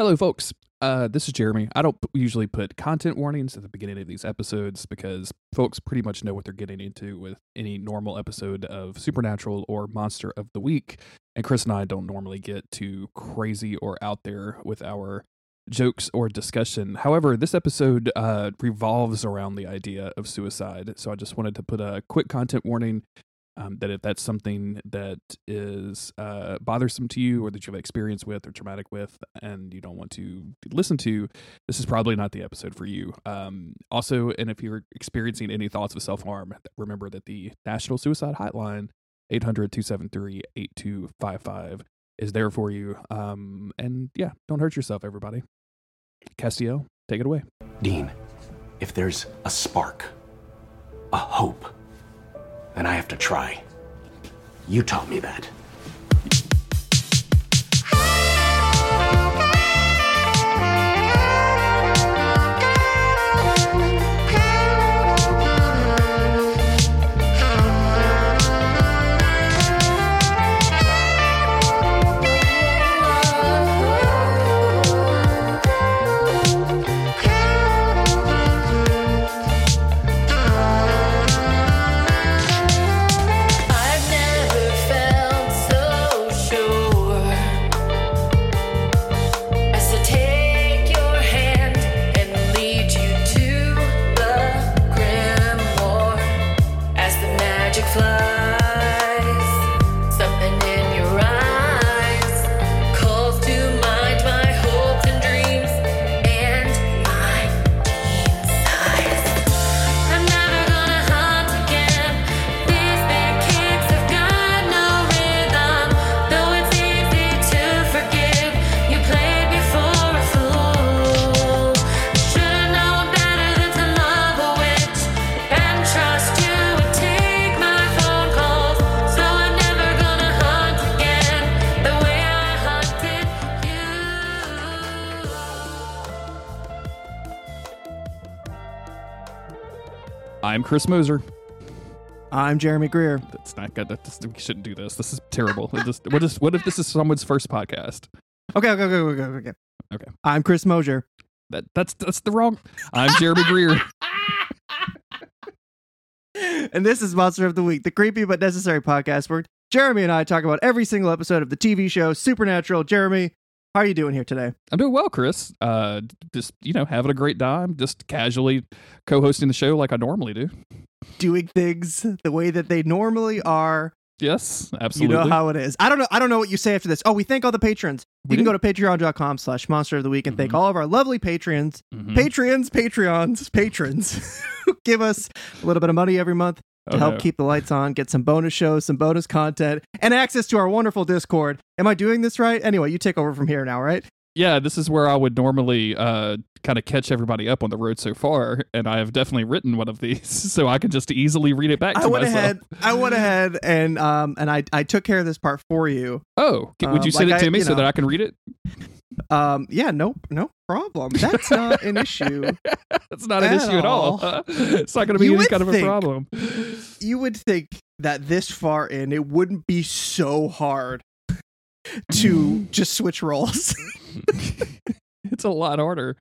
Hello, folks. Uh, this is Jeremy. I don't p- usually put content warnings at the beginning of these episodes because folks pretty much know what they're getting into with any normal episode of Supernatural or Monster of the Week. And Chris and I don't normally get too crazy or out there with our jokes or discussion. However, this episode uh, revolves around the idea of suicide. So I just wanted to put a quick content warning um, that if that's something that is uh, bothersome to you or that you have experience with or traumatic with and you don't want to listen to, this is probably not the episode for you. Um, also, and if you're experiencing any thoughts of self harm, remember that the National Suicide Hotline, 800 273 8255, is there for you. Um, and yeah, don't hurt yourself, everybody. Castiel, take it away. Dean, if there's a spark, a hope, then I have to try. You taught me that. I'm Chris Moser. I'm Jeremy Greer. That's not good. That's, we shouldn't do this. This is terrible. Just, what, is, what if this is someone's first podcast? Okay, okay, okay, okay, okay, okay. Okay. I'm Chris Mosier. That that's that's the wrong. I'm Jeremy Greer. And this is Monster of the Week, the creepy but necessary podcast where Jeremy and I talk about every single episode of the TV show Supernatural. Jeremy, how are you doing here today? I'm doing well, Chris. Uh, just you know, having a great time. Just casually co-hosting the show like I normally do. Doing things the way that they normally are. Yes, absolutely. You know how it is. I don't know. I don't know what you say after this. Oh, we thank all the patrons. We you can do. go to patreon.com slash monster of the week and thank Mhm. all of our lovely patrons, Mhm. Patreons, Patreons, patrons who give us a little bit of money every month to Oh, help no. keep the lights on, get some bonus shows, some bonus content, and access to our wonderful Discord. Am I doing this right? Anyway, you take over from here now, right? Yeah, this is where I would normally uh kind of catch everybody up on the road so far, and I have definitely written one of these, so I can just easily read it back to I went myself. ahead. I went ahead and um and I I took care of this part for you. Oh, would Um, you send like it to I- me so know. that I can read it? Um yeah, no no problem. That's not an issue. That's not an issue at all. all. it's not going to be You any kind of a problem. You would think that this far in it wouldn't be so hard to just switch roles. it's a lot harder.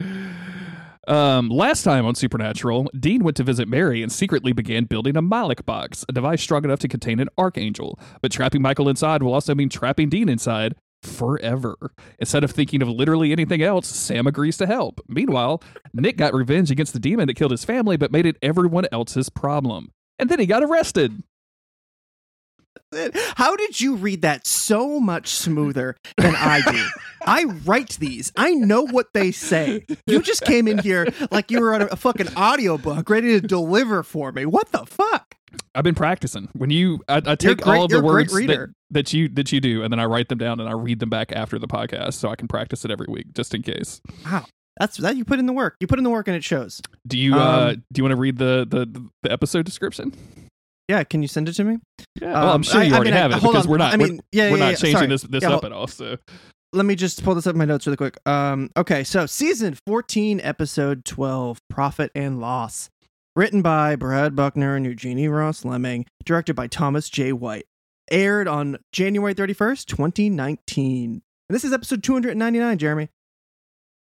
Um, last time on Supernatural, Dean went to visit Mary and secretly began building a Ma'lak box, a device strong enough to contain an archangel. But trapping Michael inside will also mean trapping Dean inside forever. Instead of thinking of literally anything else, Sam agrees to help. Meanwhile, Nick got revenge against the demon that killed his family, but made it everyone else's problem. And then he got arrested. How did you read that so much smoother than I do? I write these. I know what they say. You just came in here like you were on a, fucking audiobook ready to deliver for me. What the fuck? I've been practicing. When you, I, I take great- all of the words that, that you that you do, and then I write them down and I read them back after the podcast, so I can practice it every week, just in case. Wow. That's that you put in the work. You put in the work and it shows. Do you uh Um, do you want to read the, the the episode description? Yeah, can you send it to me? Yeah, well, I'm Um, sure you I- I already mean, I- have it because on. we're not. I we're- mean, yeah, we're yeah, not yeah, changing sorry. this this up hold- at all. So Let me just pull this up in my notes really quick. Um, okay, so season 14, episode 12, Prophet and Loss. Written by Brad Buckner and Eugenie Ross-Leming, directed by Thomas J. Wright. Aired on January 31st, 2019. And this is episode 299, Jeremy.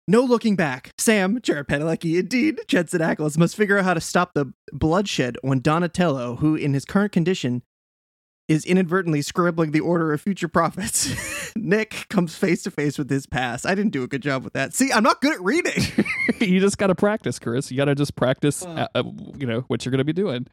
No looking back. Sam, Jared Padalecki, and Dean Jensen Ackles must figure out how to stop the bloodshed when Donatello, who in his current condition is inadvertently scribbling the order of future prophets. Nick comes face to face with his past. I didn't do a good job with that. See, I'm not good at reading. you just got to practice, Chris. You got to just practice, uh, uh, you know, what you're going to be doing.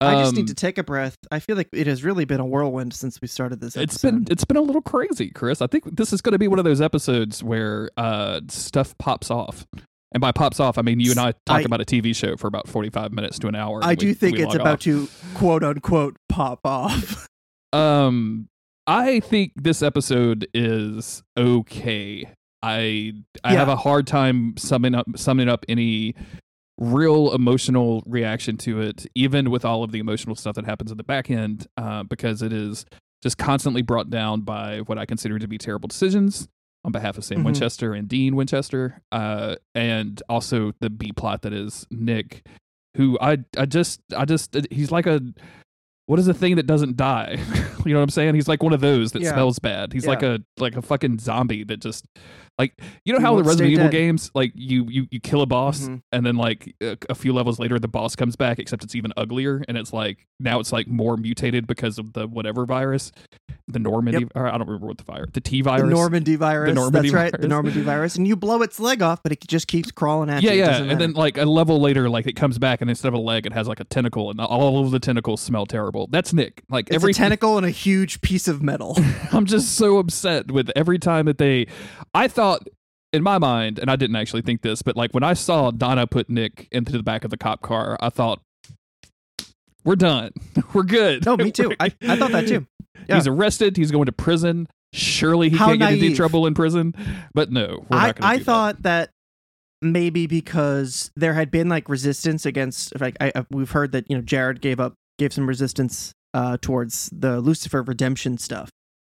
I just need Um, to take a breath. I feel like it has really been a whirlwind since we started this episode. It's been it's been a little crazy, Chris. I think this is going to be one of those episodes where uh, stuff pops off, and by pops off, I mean you and I talk I- about a TV show for about forty five minutes to an hour. I and do we- think it's about off. to quote unquote pop off. Um, I think this episode is okay. I I Yeah. have a hard time summing up summing up any real emotional reaction to it, even with all of the emotional stuff that happens in the back end, uh, because it is just constantly brought down by what I consider to be terrible decisions on behalf of Sam Mhm. Winchester and Dean Winchester, uh, and also the B plot that is Nick, who I I just I just he's like a what is the thing that doesn't die? you know what I'm saying? He's like one of those that Yeah. smells bad. He's like a like a fucking zombie that just like you know how the Resident Evil dead. games like you you you kill a boss Mhm. and then like a, a few levels later the boss comes back except it's even uglier and it's like now it's like more mutated because of the whatever virus, the Normandy or I don't remember what the virus, the T virus, the virus. Normandy virus. Normandy That's right. The virus. Normandy virus. And you blow its leg off, but it just keeps crawling at yeah, you. Yeah, doesn't and then like a level later, like it comes back, and instead of a leg, it has like a tentacle, and all of the tentacles smell terrible. That's Nick. Like it's every a tentacle and a huge piece of metal. I'm just so upset with every time that they. I thought in my mind, and I didn't actually think this, but like when I saw Donna put Nick into the back of the cop car, I thought, we're done. We're good. no, me too. I, I thought that too. Yeah. He's arrested. He's going to prison. Surely he How can't get into naive. trouble in prison. But no, we're I, I do thought that. maybe because there had been like resistance against like I, I- we've heard that you know Jared gave up gave some resistance uh towards the Lucifer redemption stuff.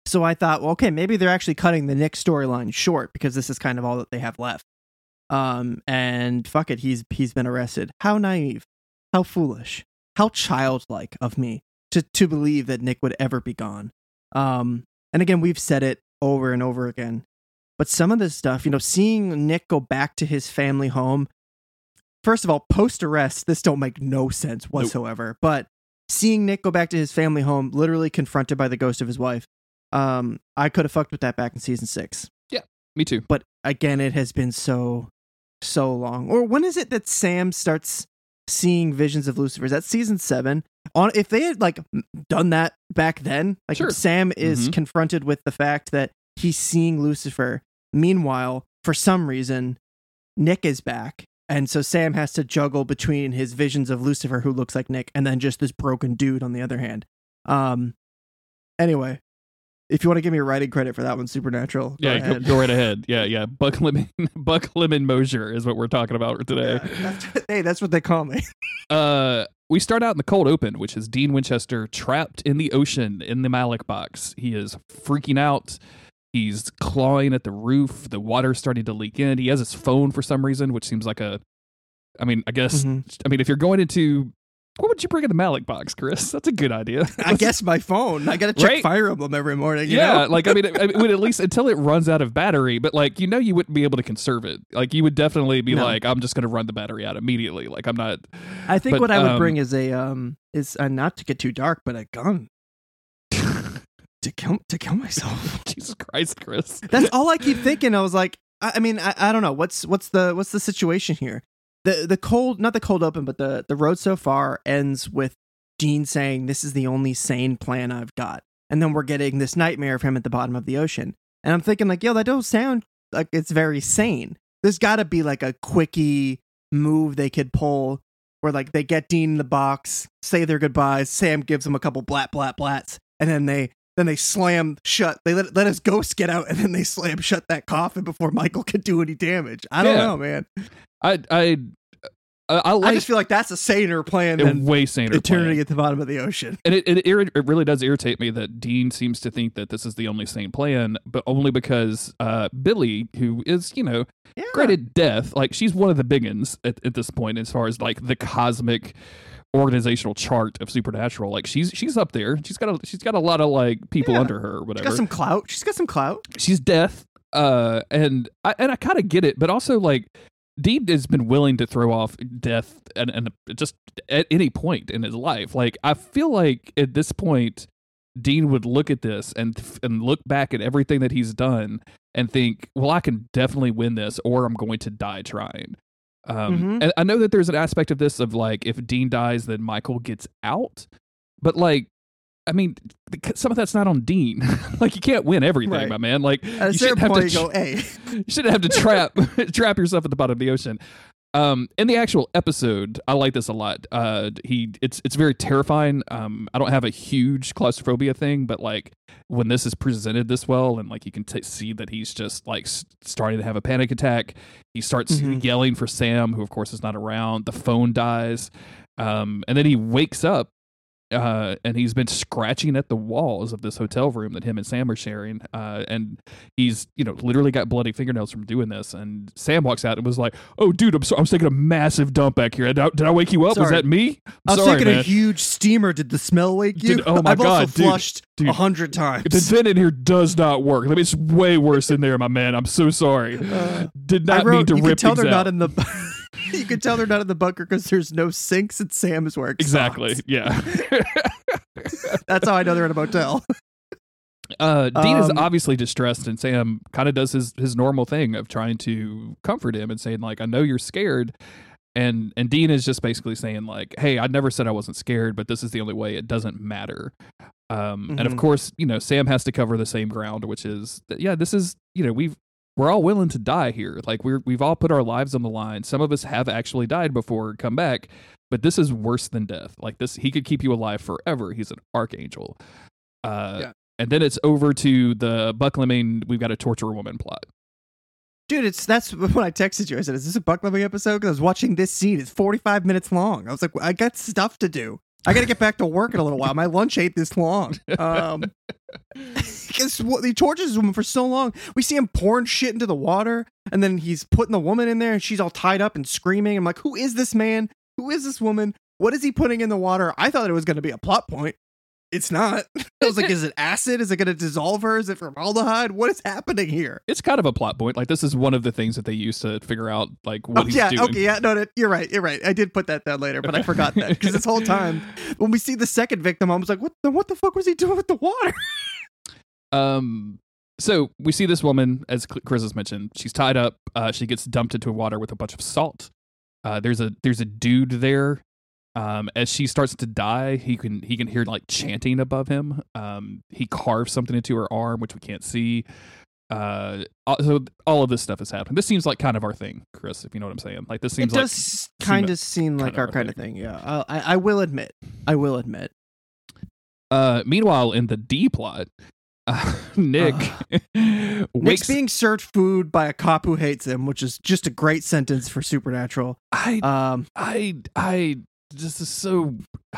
So I thought, well, okay, maybe they're actually cutting the Nick storyline short because this is kind of all that they have left. Um, and fuck it, he's he's been arrested. How naive, how foolish, how childlike of me to to believe that Nick would ever be gone. Um, and again, we've said it over and over again. But some of this stuff, you know, seeing Nick go back to his family home, first of all, post arrest, this don't make no sense whatsoever. But seeing Nick go back to his family home, literally confronted by the ghost of his wife, um, I could have fucked with that back in season six. Yeah, Me too. But again, it has been so, so long. Or when is it that Sam starts seeing visions of Lucifer? Is that season seven? On if they had like done that back then, like Sure. Sam is Mhm. confronted with the fact that he's seeing Lucifer. Meanwhile, for some reason, Nick is back. And so Sam has to juggle between his visions of Lucifer, who looks like Nick, and then just this broken dude on the other hand. Um. Anyway, if you want to give me a writing credit for that one, Supernatural. go Yeah, go, go right ahead. Yeah, yeah. Buck Lemon, Buck Lemon Mosier is what we're talking about today. Yeah, that's, hey, that's what they call me. Uh, we start out in the cold open, which is Dean Winchester trapped in the ocean in the Ma'lak box. He is freaking out. He's clawing at the roof. The water's starting to leak in. He has his phone for some reason, which seems like a. I mean, I guess. Mhm. I mean, if you're going into, what would you bring in the Ma'lak box, Chris? That's a good idea. I guess my phone. I gotta check Right? Fire Emblem every morning. You yeah, like I mean, it, it would at least until it runs out of battery. But like you know, you wouldn't be able to conserve it. Like you would definitely be No. like, I'm just going to run the battery out immediately. Like I'm not. I think but, what I would um, bring is a um is uh, not to get too dark, but a gun to kill to kill myself. Jesus Christ, Chris. That's all I keep thinking. I was like, I, I mean, I, I don't know what's what's the what's the situation here. The the cold, not the cold open, but the the road so far ends with Dean saying, "This is the only sane plan I've got," and then we're getting this nightmare of him at the bottom of the ocean. And I'm thinking, like, yo, that don't sound like it's very sane. There's got to be like a quickie move they could pull where like they get Dean in the box, say their goodbyes. Sam gives him a couple blat blat blats, and then they then they slam shut. They let let his ghost get out, and then they slam shut that coffin before Michael could do any damage. I don't Yeah. know, man. I I I, I I just feel like that's a saner plan than way saner eternity plan. at the bottom of the ocean. And it, it it really does irritate me that Dean seems to think that this is the only sane plan, but only because uh, Billy, who is you know Yeah, granted death, like she's one of the big uns at, at this point as far as like the cosmic organizational chart of supernatural. Like she's she's up there. She's got a she's got a lot of like people Yeah. under her or she's whatever. got some clout. She's got some clout. she's death Uh, and I and I kind of get it, but also like Dean has been willing to throw off death and and just at any point in his life. Like I feel like at this point, Dean would look at this and and look back at everything that he's done and think, well, I can definitely win this, or I'm going to die trying. Um, Mhm. and I know that there's an aspect of this of like if Dean dies, then Michael gets out, but like. I mean, some of that's not on Dean. like, you can't win everything, Right. my man. Like, At a you certain shouldn't have point, you to go, hey, you shouldn't have to trap trap yourself at the bottom of the ocean. Um, in the actual episode, I like this a lot. Uh, he it's it's very terrifying. Um, I don't have a huge claustrophobia thing, but like when this is presented this well, and like you can t- see that he's just like s- starting to have a panic attack. He starts Mhm. yelling for Sam, who of course is not around. The phone dies, um, and then he wakes up uh, and he's been scratching at the walls of this hotel room that him and Sam are sharing. Uh, and he's, you know, literally got bloody fingernails from doing this. And Sam walks out and was like, "Oh, dude, I'm, so- I was taking a massive dump back here. Did I, did I wake you up? Was that me? I'm I was sorry, taking man. a huge steamer. Did the smell wake you? Did- oh my I've God, also dude, flushed a hundred times. the vent in here does not work. I mean, it's way worse in there, my man. I'm so sorry. Uh, Did I not wrote, mean to you rip can tell they're out. not in the. you can tell they're not in the bunker because there's no sinks at Sam's is wearing exactly. Yeah. That's how I know they're in a motel. Uh, Dean is Um, obviously distressed, and Sam kind of does his his normal thing of trying to comfort him and saying like, "I know you're scared," and and Dean is just basically saying like, "Hey, I never said I wasn't scared, but this is the only way. It doesn't matter." Um, and of Mhm. course, you know, Sam has to cover the same ground, which is that, yeah, this is you know we've we're all willing to die here. Like we're we've all put our lives on the line. Some of us have actually died before, come back, but this is worse than death. Like this, he could keep you alive forever. He's an archangel. Uh, Yeah. and then it's over to the Buckleming. We've got a torture woman plot. Dude, it's that's when I texted you. I said, "Is this a Buck Loving episode?" Because I was watching this scene. It's 45 minutes long. I was like, "I got stuff to do. I got to get back to work in a little while. My lunch ain't this long." Um, because he tortures this woman for so long. We see him pouring shit into the water, and then he's putting the woman in there, and she's all tied up and screaming. I'm like, "Who is this man? Who is this woman? What is he putting in the water?" I thought it was going to be a plot point. It's not. I was like, "Is it acid? Is it going to dissolve her? Is it formaldehyde? What is happening here?" It's kind of a plot point. Like this is one of the things that they use to figure out like what Oh, he's yeah, doing. okay, yeah, no, no, you're right, you're right. I did put that down later, but I forgot that because this whole time when we see the second victim, I was like, "What the what the fuck was he doing with the water?" Um, so we see this woman, as Chris has mentioned, she's tied up. Uh, she gets dumped into water with a bunch of salt. Uh, there's a there's a dude there. Um, as she starts to die, he can he can hear like chanting above him. Um, he carves something into her arm, which we can't see. Uh, uh, so all of this stuff is happening. This seems like kind of our thing, Chris. If you know what I'm saying. Like this seems it like does kind of seem like our our kind of thing. Yeah, I, I, will admit, I will admit. Uh, meanwhile, in the D plot, uh, Nick Nick's wakes. being served food by a cop who hates him, which is just a great sentence for Supernatural. I Um, I I this is so.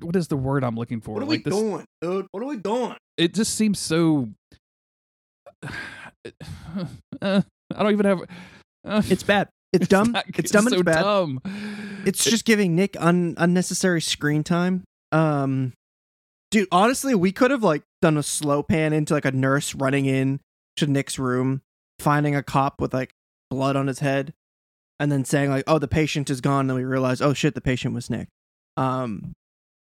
What is the word I'm looking for? What are like this, doing, dude? What are we doing? it just seems so. Uh, I don't even have. Uh, It's bad. It's dumb. not- it's dumb and so it's bad. dumb. It's just giving Nick un- unnecessary screen time. Um, dude, honestly, we could have like done a slow pan into like a nurse running in to Nick's room, finding a cop with like blood on his head, and then saying like, "Oh, the patient is gone." And then we realize, "Oh shit, the patient was Nick." Um,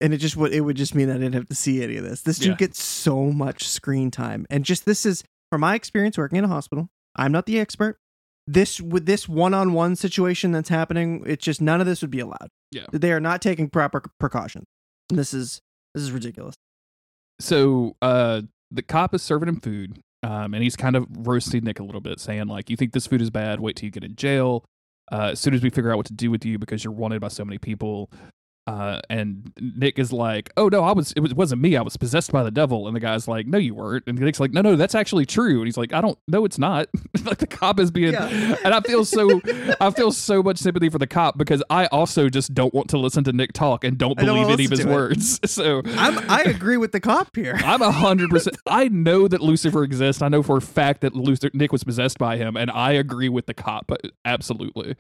and it just would it would just mean I didn't have to see any of this. This dude Yeah. gets so much screen time, and just this is from my experience working in a hospital. I'm not the expert. This with this one-on-one situation that's happening, it's just none of this would be allowed. Yeah. They are not taking proper precautions. This is this is ridiculous. so uh the cop is serving him food um and he's kind of roasting nick a little bit saying like you think this food is bad wait till you get in jail uh as soon as we figure out what to do with you because you're wanted by so many people uh and nick is like oh no i was it was, wasn't me i was possessed by the devil and the guy's like no you weren't and nick's like no no that's actually true and he's like i don't no it's not like the cop is being Yeah. and i feel so i feel so much sympathy for the cop because i also just don't want to listen to nick talk and don't I don't believe any of his words so I'm I agree with the cop here. I'm a hundred percent. I know that Lucifer exists. I know for a fact that Lucifer, Nick was possessed by him, and I agree with the cop. Absolutely.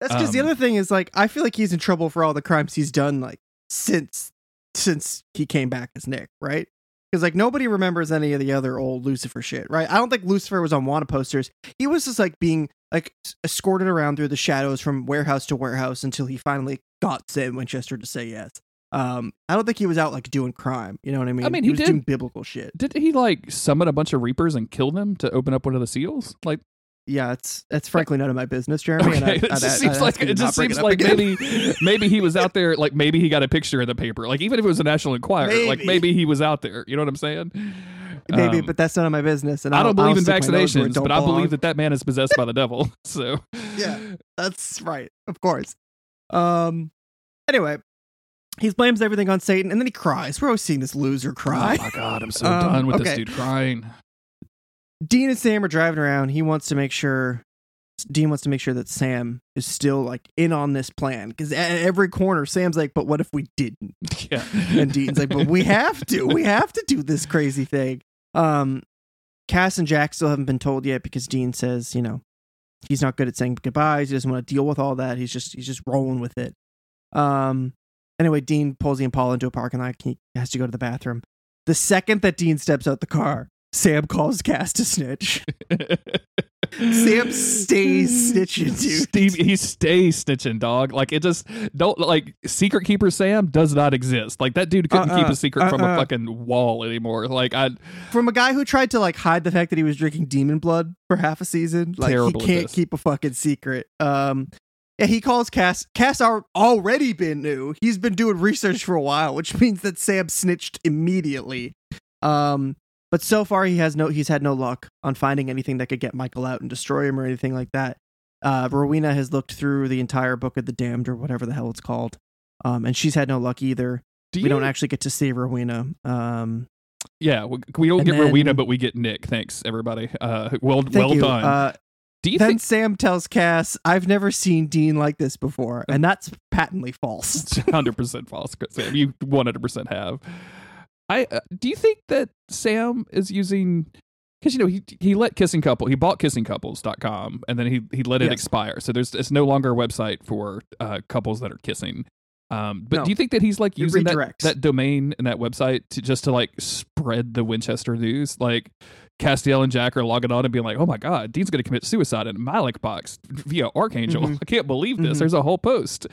That's because the Um, other thing is like I feel like he's in trouble for all the crimes he's done like since since he came back as Nick, right? because like nobody remembers any of the other old Lucifer shit, right? I don't think Lucifer was on wanted posters. He was just like being like escorted around through the shadows from warehouse to warehouse until he finally got Sam Winchester to say yes. Um, I don't think he was out like doing crime. You know what I mean? I mean, he was did- doing biblical shit. Did he like summon a bunch of reapers and kill them to open up one of the seals? Like, Yeah, it's it's frankly none of my business, Jeremy. and okay, I, it I'd- just seems like it just seems like maybe maybe he was out there. Like maybe he got a picture in the paper. Like even if it was a National Enquirer, like Maybe. maybe he was out there. You know what I'm saying? maybe, Um, but that's none of my business. And I I'll- don't believe I'll in stick my nose where it vaccinations, but I believe that that man is possessed by the devil. So Yeah. That's right, of course. Um. Anyway, he blames everything on Satan, and then he cries. We're always seeing this loser cry. Oh my god, I'm so Um, done with this dude crying. Dean and Sam are driving around. He wants to make sure. Dean wants to make sure that Sam is still like in on this plan because at every corner, Sam's like, "But what if we didn't?" Yeah, And Dean's like, "But we have to. We have to do this crazy thing." Um, Cass and Jack still haven't been told yet because Dean says, you know, he's not good at saying goodbyes. He doesn't want to deal with all that. He's just he's just rolling with it. Um. Anyway, Dean pulls the Impala into a parking lot. He has to go to the bathroom. The second that Dean steps out the car, Sam calls Cass to snitch. Sam stays snitching, dude. Steve, he stays snitching, dog. Like it just don't like secret keeper Sam does not exist. Like that dude couldn't keep Uh-uh, a secret from a uh-uh. fucking wall anymore. Like I From a guy who tried to like hide the fact that he was drinking demon blood for half a season, like he can't keep a fucking secret. Um, yeah, he calls Cass. Cass al- already been knew. He's been doing research for a while, which means that Sam snitched immediately. Um, but so far he has no. He's had no luck on finding anything that could get Michael out and destroy him or anything like that. Uh, Rowena has looked through the entire book of the damned or whatever the hell it's called, um, and she's had no luck either. do we you, don't actually get to see Rowena. Um, Yeah, we, we don't get Rowena, but we get Nick. Thanks everybody. Uh, well, well you. done. Uh, do you then think Sam tells Cass, "I've never seen Dean like this before," and that's patently false. hundred percent false, Sam? You one hundred percent have. I uh, do you think that Sam is using because you know he he let kissing couple he bought kissingcouples.com and then he he let it Yes. expire so there's it's no longer a website for uh, couples that are kissing um but No. do you think that he's like using that, that domain and that website to just to like spread the winchester news like castiel and jack are logging on and being like oh my god dean's gonna commit suicide in Ma'lak box via archangel Mhm. i can't believe this Mhm. there's a whole post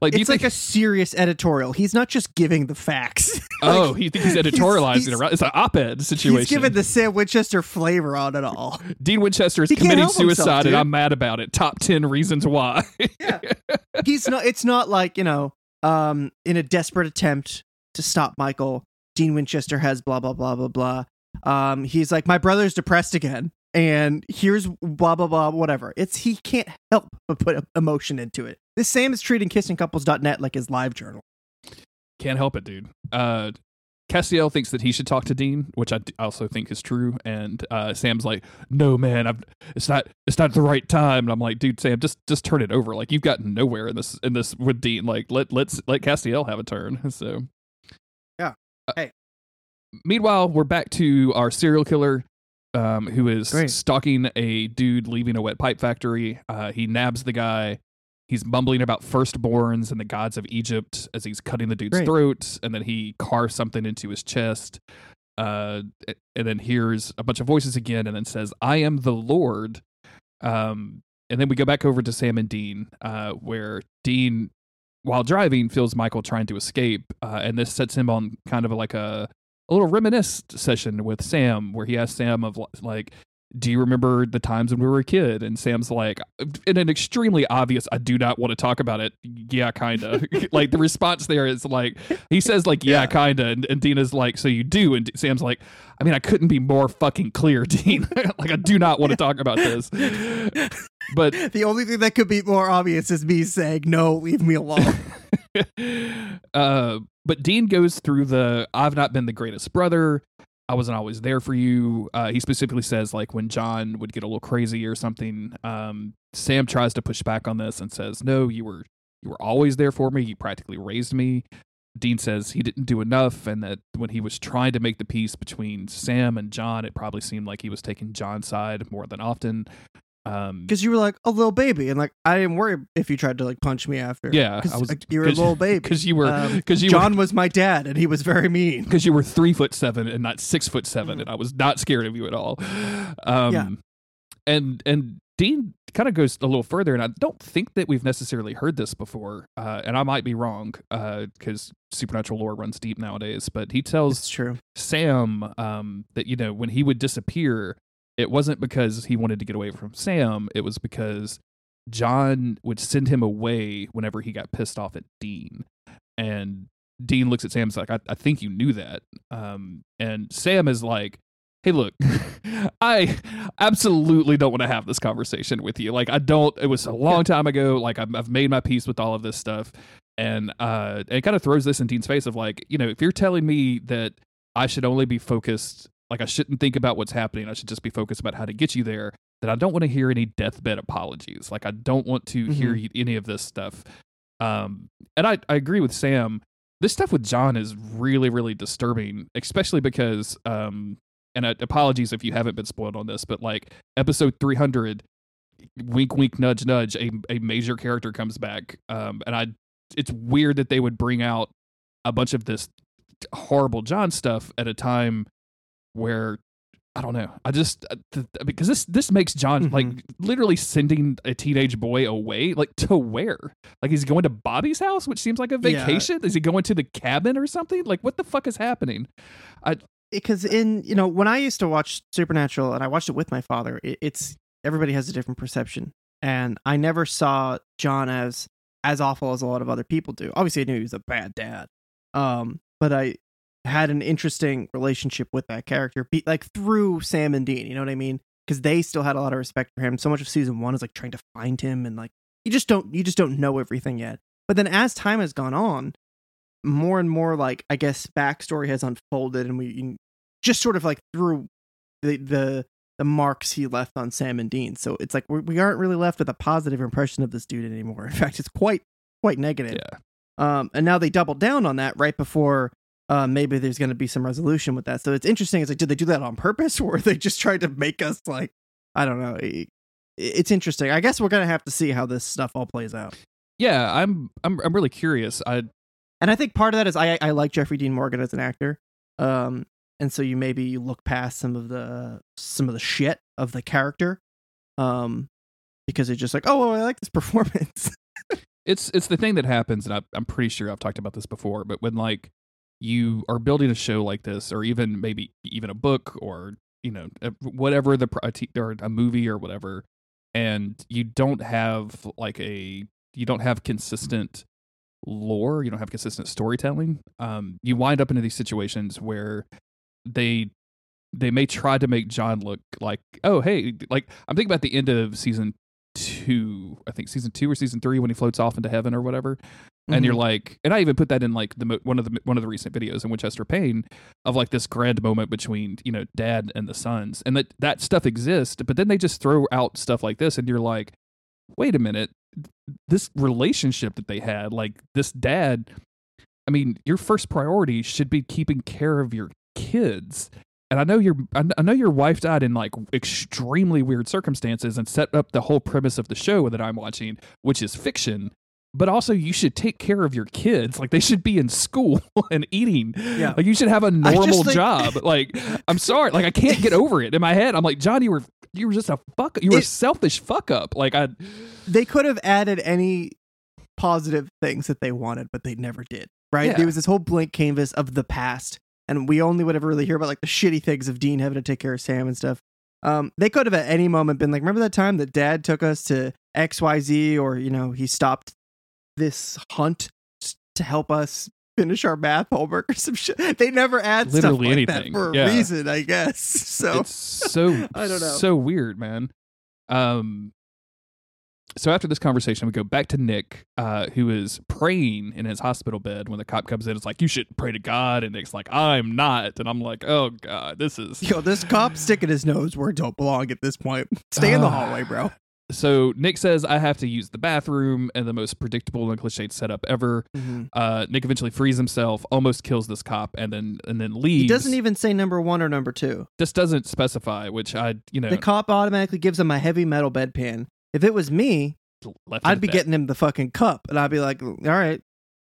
like It's like think a serious editorial. He's not just giving the facts. oh you think he's editorializing he's- it right it's an op-ed situation He's giving the Sam Winchester flavor on it all. Dean Winchester is He committing help himself, suicide, and I'm mad about it. Top ten reasons why. Yeah. He's not. It's not like you know, um, in a desperate attempt to stop Michael, Dean Winchester has blah blah blah blah blah. Um, he's like, my brother's depressed again, and here's blah blah blah whatever. It's he can't help but put emotion into it. This Sam is treating kissingcouples.net like his live journal. Can't help it, dude. Uh, Castiel thinks that he should talk to Dean, which I also think is true. And uh, Sam's like, "No, man, I've, it's not. It's not the right time." And I'm like, "Dude, Sam, just just turn it over. Like you've gotten nowhere in this in this with Dean. Like let let's let Castiel have a turn." So Yeah. Hey. Meanwhile, we're back to our serial killer. Um, who is Great. stalking a dude leaving a wet pipe factory? Uh, he nabs the guy. He's mumbling about firstborns and the gods of Egypt as he's cutting the dude's Great. throat, and then he carves something into his chest. Uh, and then hears a bunch of voices again, and then says, "I am the Lord." Um, and then we go back over to Sam and Dean, uh, where Dean, while driving, feels Michael trying to escape, uh, and this sets him on kind of like a a little reminisce session with Sam, where he asks Sam of like, "Do you remember the times when we were a kid?" And Sam's like, in an extremely obvious, "I do not want to talk about it." Yeah, kinda. like the response there is like, he says like, "Yeah, Yeah. kinda," and, and Dean's like, "So you do?" And Sam's like, "I mean, I couldn't be more fucking clear, Dean. like, I do not want to talk about this." But The only thing that could be more obvious is me saying, "No, leave me alone." uh, but Dean goes through the I've not been the greatest brother. I wasn't always there for you. Uh, he specifically says like when John would get a little crazy or something. Um, Sam tries to push back on this and says, "No, you were you were always there for me. You practically raised me." Dean says he didn't do enough, and that when he was trying to make the peace between Sam and John, it probably seemed like he was taking John's side more than often. Um, Because you were like a little baby, and like I didn't worry if you tried to like punch me after. yeah, I was like, you were a little baby. because you were Um, because you John were was my dad, and he was very mean. because you were three foot seven and not six foot 7 Mhm. and I was not scared of you at all. Um, Yeah. and and Dean kind of goes a little further, and I don't think that we've necessarily heard this before, uh, and I might be wrong because supernatural lore runs deep nowadays. But he tells It's true. Sam um, that you know when he would disappear, it wasn't because he wanted to get away from Sam. It was because John would send him away whenever he got pissed off at Dean, and Dean looks at Sam and is like, I, "I think you knew that." Um, and Sam is like. Hey, look, I absolutely don't want to have this conversation with you. Like, I don't. It was a long time ago. Like, I've, I've made my peace with all of this stuff, and uh, it kind of throws this in Dean's face of like, you know, if you're telling me that I should only be focused, like I shouldn't think about what's happening. I should just be focused about how to get you there. That I don't want to hear any deathbed apologies. Like I don't want to hear any of this stuff. Um, and I, I agree with Sam. This stuff with John is really, really disturbing, especially because, um, and uh, apologies if you haven't been spoiled on this, but like episode 300, wink, wink, nudge, nudge, a, a major character comes back. Um, and I, it's weird that they would bring out a bunch of this horrible John stuff at a time where I don't know. I just uh, because this this makes John like literally sending a teenage boy away, like to where? Like he's going to Bobby's house, which seems like a Yeah. vacation. Is he going to the cabin or something? Like what the fuck is happening? because in you know when I used to watch Supernatural and I watched it with my father, it, it's everybody has a different perception, and I never saw John as as awful as a lot of other people do. Obviously, I knew he was a bad dad, um, but I had an interesting relationship with that character, be, like through Sam and Dean. You know what I mean? Because they still had a lot of respect for him. So much of season one is like trying to find him, and like you just don't you just don't know everything yet. But then as time has gone on, more and more like I guess backstory has unfolded, and we just sort of like through the the the marks he left on Sam and Dean. So it's like we we aren't really left with a positive impression of this dude anymore. In fact, it's quite quite negative. Yeah. Um, and now they doubled down on that right before uh, maybe there's going to be some resolution with that. So it's interesting. It's like, did they do that on purpose, or they just tried to make us like, I don't know. It's interesting. I guess we're gonna have to see how this stuff all plays out. Yeah, I'm I'm I'm really curious. I And I think part of that is I I like Jeffrey Dean Morgan as an actor. Um and so you maybe you look past some of the some of the shit of the character. Um because it's just like, oh, well, I like this performance. it's it's the thing that happens, and I, I'm pretty sure I've talked about this before. But when like you are building a show like this, or even maybe even a book, or you know whatever the or a movie or whatever, and you don't have like a you don't have consistent lore, you don't have consistent storytelling. Um, you wind up into these situations where they they may try to make John look like, oh hey, like I'm thinking about the end of season two, I think season two or season three when he floats off into heaven or whatever. And you're mm-hmm. like, and I even put that in like the one of the one of the recent videos in Winchester Pain of like this grand moment between you know dad and the sons, and that that stuff exists, but then they just throw out stuff like this, and you're like, wait a minute, this relationship that they had, like this dad, I mean, your first priority should be keeping care of your kids. And I know your I know your wife died in like extremely weird circumstances and set up the whole premise of the show that I'm watching, which is fiction. But also, you should take care of your kids. Like they should be in school and eating. Yeah. Like you should have a normal think- job. Like I'm sorry. Like I can't get over it in my head. I'm like John, you were you were just a fuck. You were a It- selfish fuck up. Like I. they could have added any positive things that they wanted, but they never did. Right? Yeah. There was this whole blank canvas of the past, and we only would ever really hear about like the shitty things of Dean having to take care of Sam and stuff. Um, they could have at any moment been like, remember that time that Dad took us to X Y Z, or you know, he stopped this hunt to help us finish our math homework or some shit. They never add stuff Literally like anything, that for a yeah. reason, I guess. So it's so I don't know. so weird man um so after this conversation we go back to nick uh who is praying in his hospital bed when the cop comes in it's like you should pray to god and nick's like i'm not and i'm like oh god this is Yo, this cop sticking his nose where it don't belong at this point. Stay in the Ah. hallway, bro. So Nick says I have to use the bathroom and the most predictable and cliched setup ever. Mhm. Uh, Nick eventually frees himself, almost kills this cop, and then and then leaves. He doesn't even say number one or number two. This doesn't specify, which I you know The cop automatically gives him a heavy metal bedpan. If it was me, I'd be that. getting him the fucking cup, and I'd be like, "All right,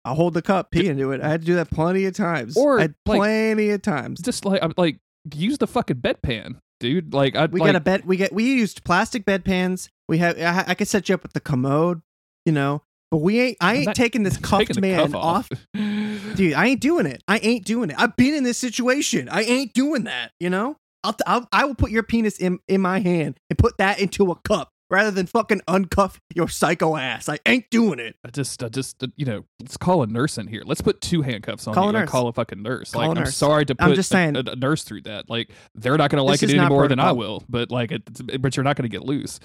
I'll hold the cup, pee into it." I had to do that plenty of times. Or, I had like- plenty of times. just like I'm like use the fucking bedpan, dude. Like I We like, got a bed. We get. We used plastic bedpans. We have. I, I could set you up with the commode, you know. But we ain't. I I'm ain't taking this cuffed man cuff off. dude. I ain't doing it. I ain't doing it. I've been in this situation. I ain't doing that. You know. I'll, I'll I will put your penis in in my hand and put that into a cup rather than fucking uncuff your psycho ass. I ain't doing it. I just, I just, you know, let's call a nurse in here. Let's put two handcuffs on Call you a and nurse. call a fucking nurse. Call like, a I'm sorry to put I'm just a- saying- a, a nurse through that. Like, they're not going to like it any more than I will. But like, it, but you're not going to get loose.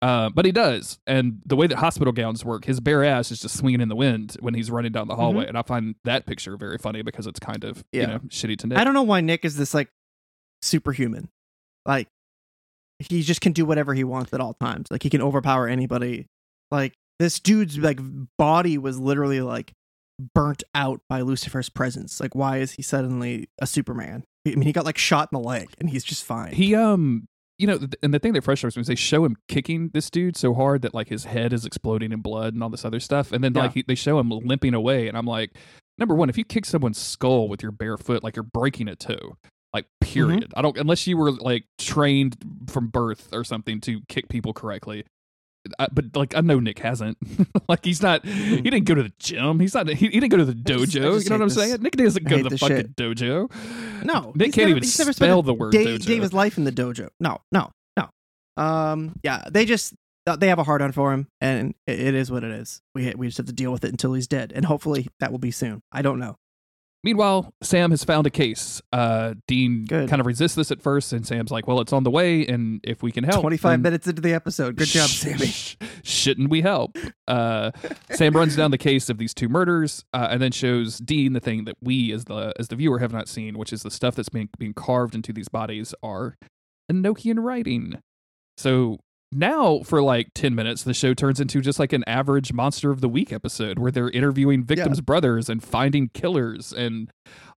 Uh, but he does, and the way that hospital gowns work, his bare ass is just swinging in the wind when he's running down the hallway, and I find that picture very funny because it's kind of you Mm-hmm. Know shitty to Nick. I don't know why Nick is this like superhuman. Like he just can do whatever he wants at all times. Like he can overpower anybody. Like this dude's like body was literally like burnt out by Lucifer's presence. Like why is he suddenly a Superman? I mean, he got like shot in the leg and he's just fine. He um you know and the thing that frustrates me is they show him kicking this dude so hard that like his head is exploding in blood and all this other stuff and then Yeah. like he, they show him limping away and I'm like number 1 if you kick someone's skull with your bare foot like you're breaking a toe like mm-hmm. period I don't unless you were like trained from birth or something to kick people correctly I, but like I know Nick hasn't. like he's not. Mm-hmm. He didn't go to the gym. He's not. He, he didn't go to the dojo. just you know what I'm this. saying? Nick doesn't go to the fucking shit. dojo. no, Nick can't never- even he's never spell the word day, dojo. day his life in the dojo. No, no, no. Um, yeah, they just uh, they have a hard on for him, and it, it is what it is. We we just have to deal with it until he's dead, and hopefully that will be soon. I don't know. Meanwhile, Sam has found a case. Uh, Dean Good. kind of resists this at first, and Sam's like, "Well, it's on the way, and if we can help, Twenty five then minutes into the episode, good job, sh- Sammy. sh- Shouldn't we help? Uh, Sam runs down the case of these two murders, uh, and then shows Dean the thing that we, as the as the viewer, have not seen, which is the stuff that's being being carved into these bodies are Enochian writing. So now, for like ten minutes, the show turns into just like an average Monster of the Week episode where they're interviewing victims' brothers and finding killers and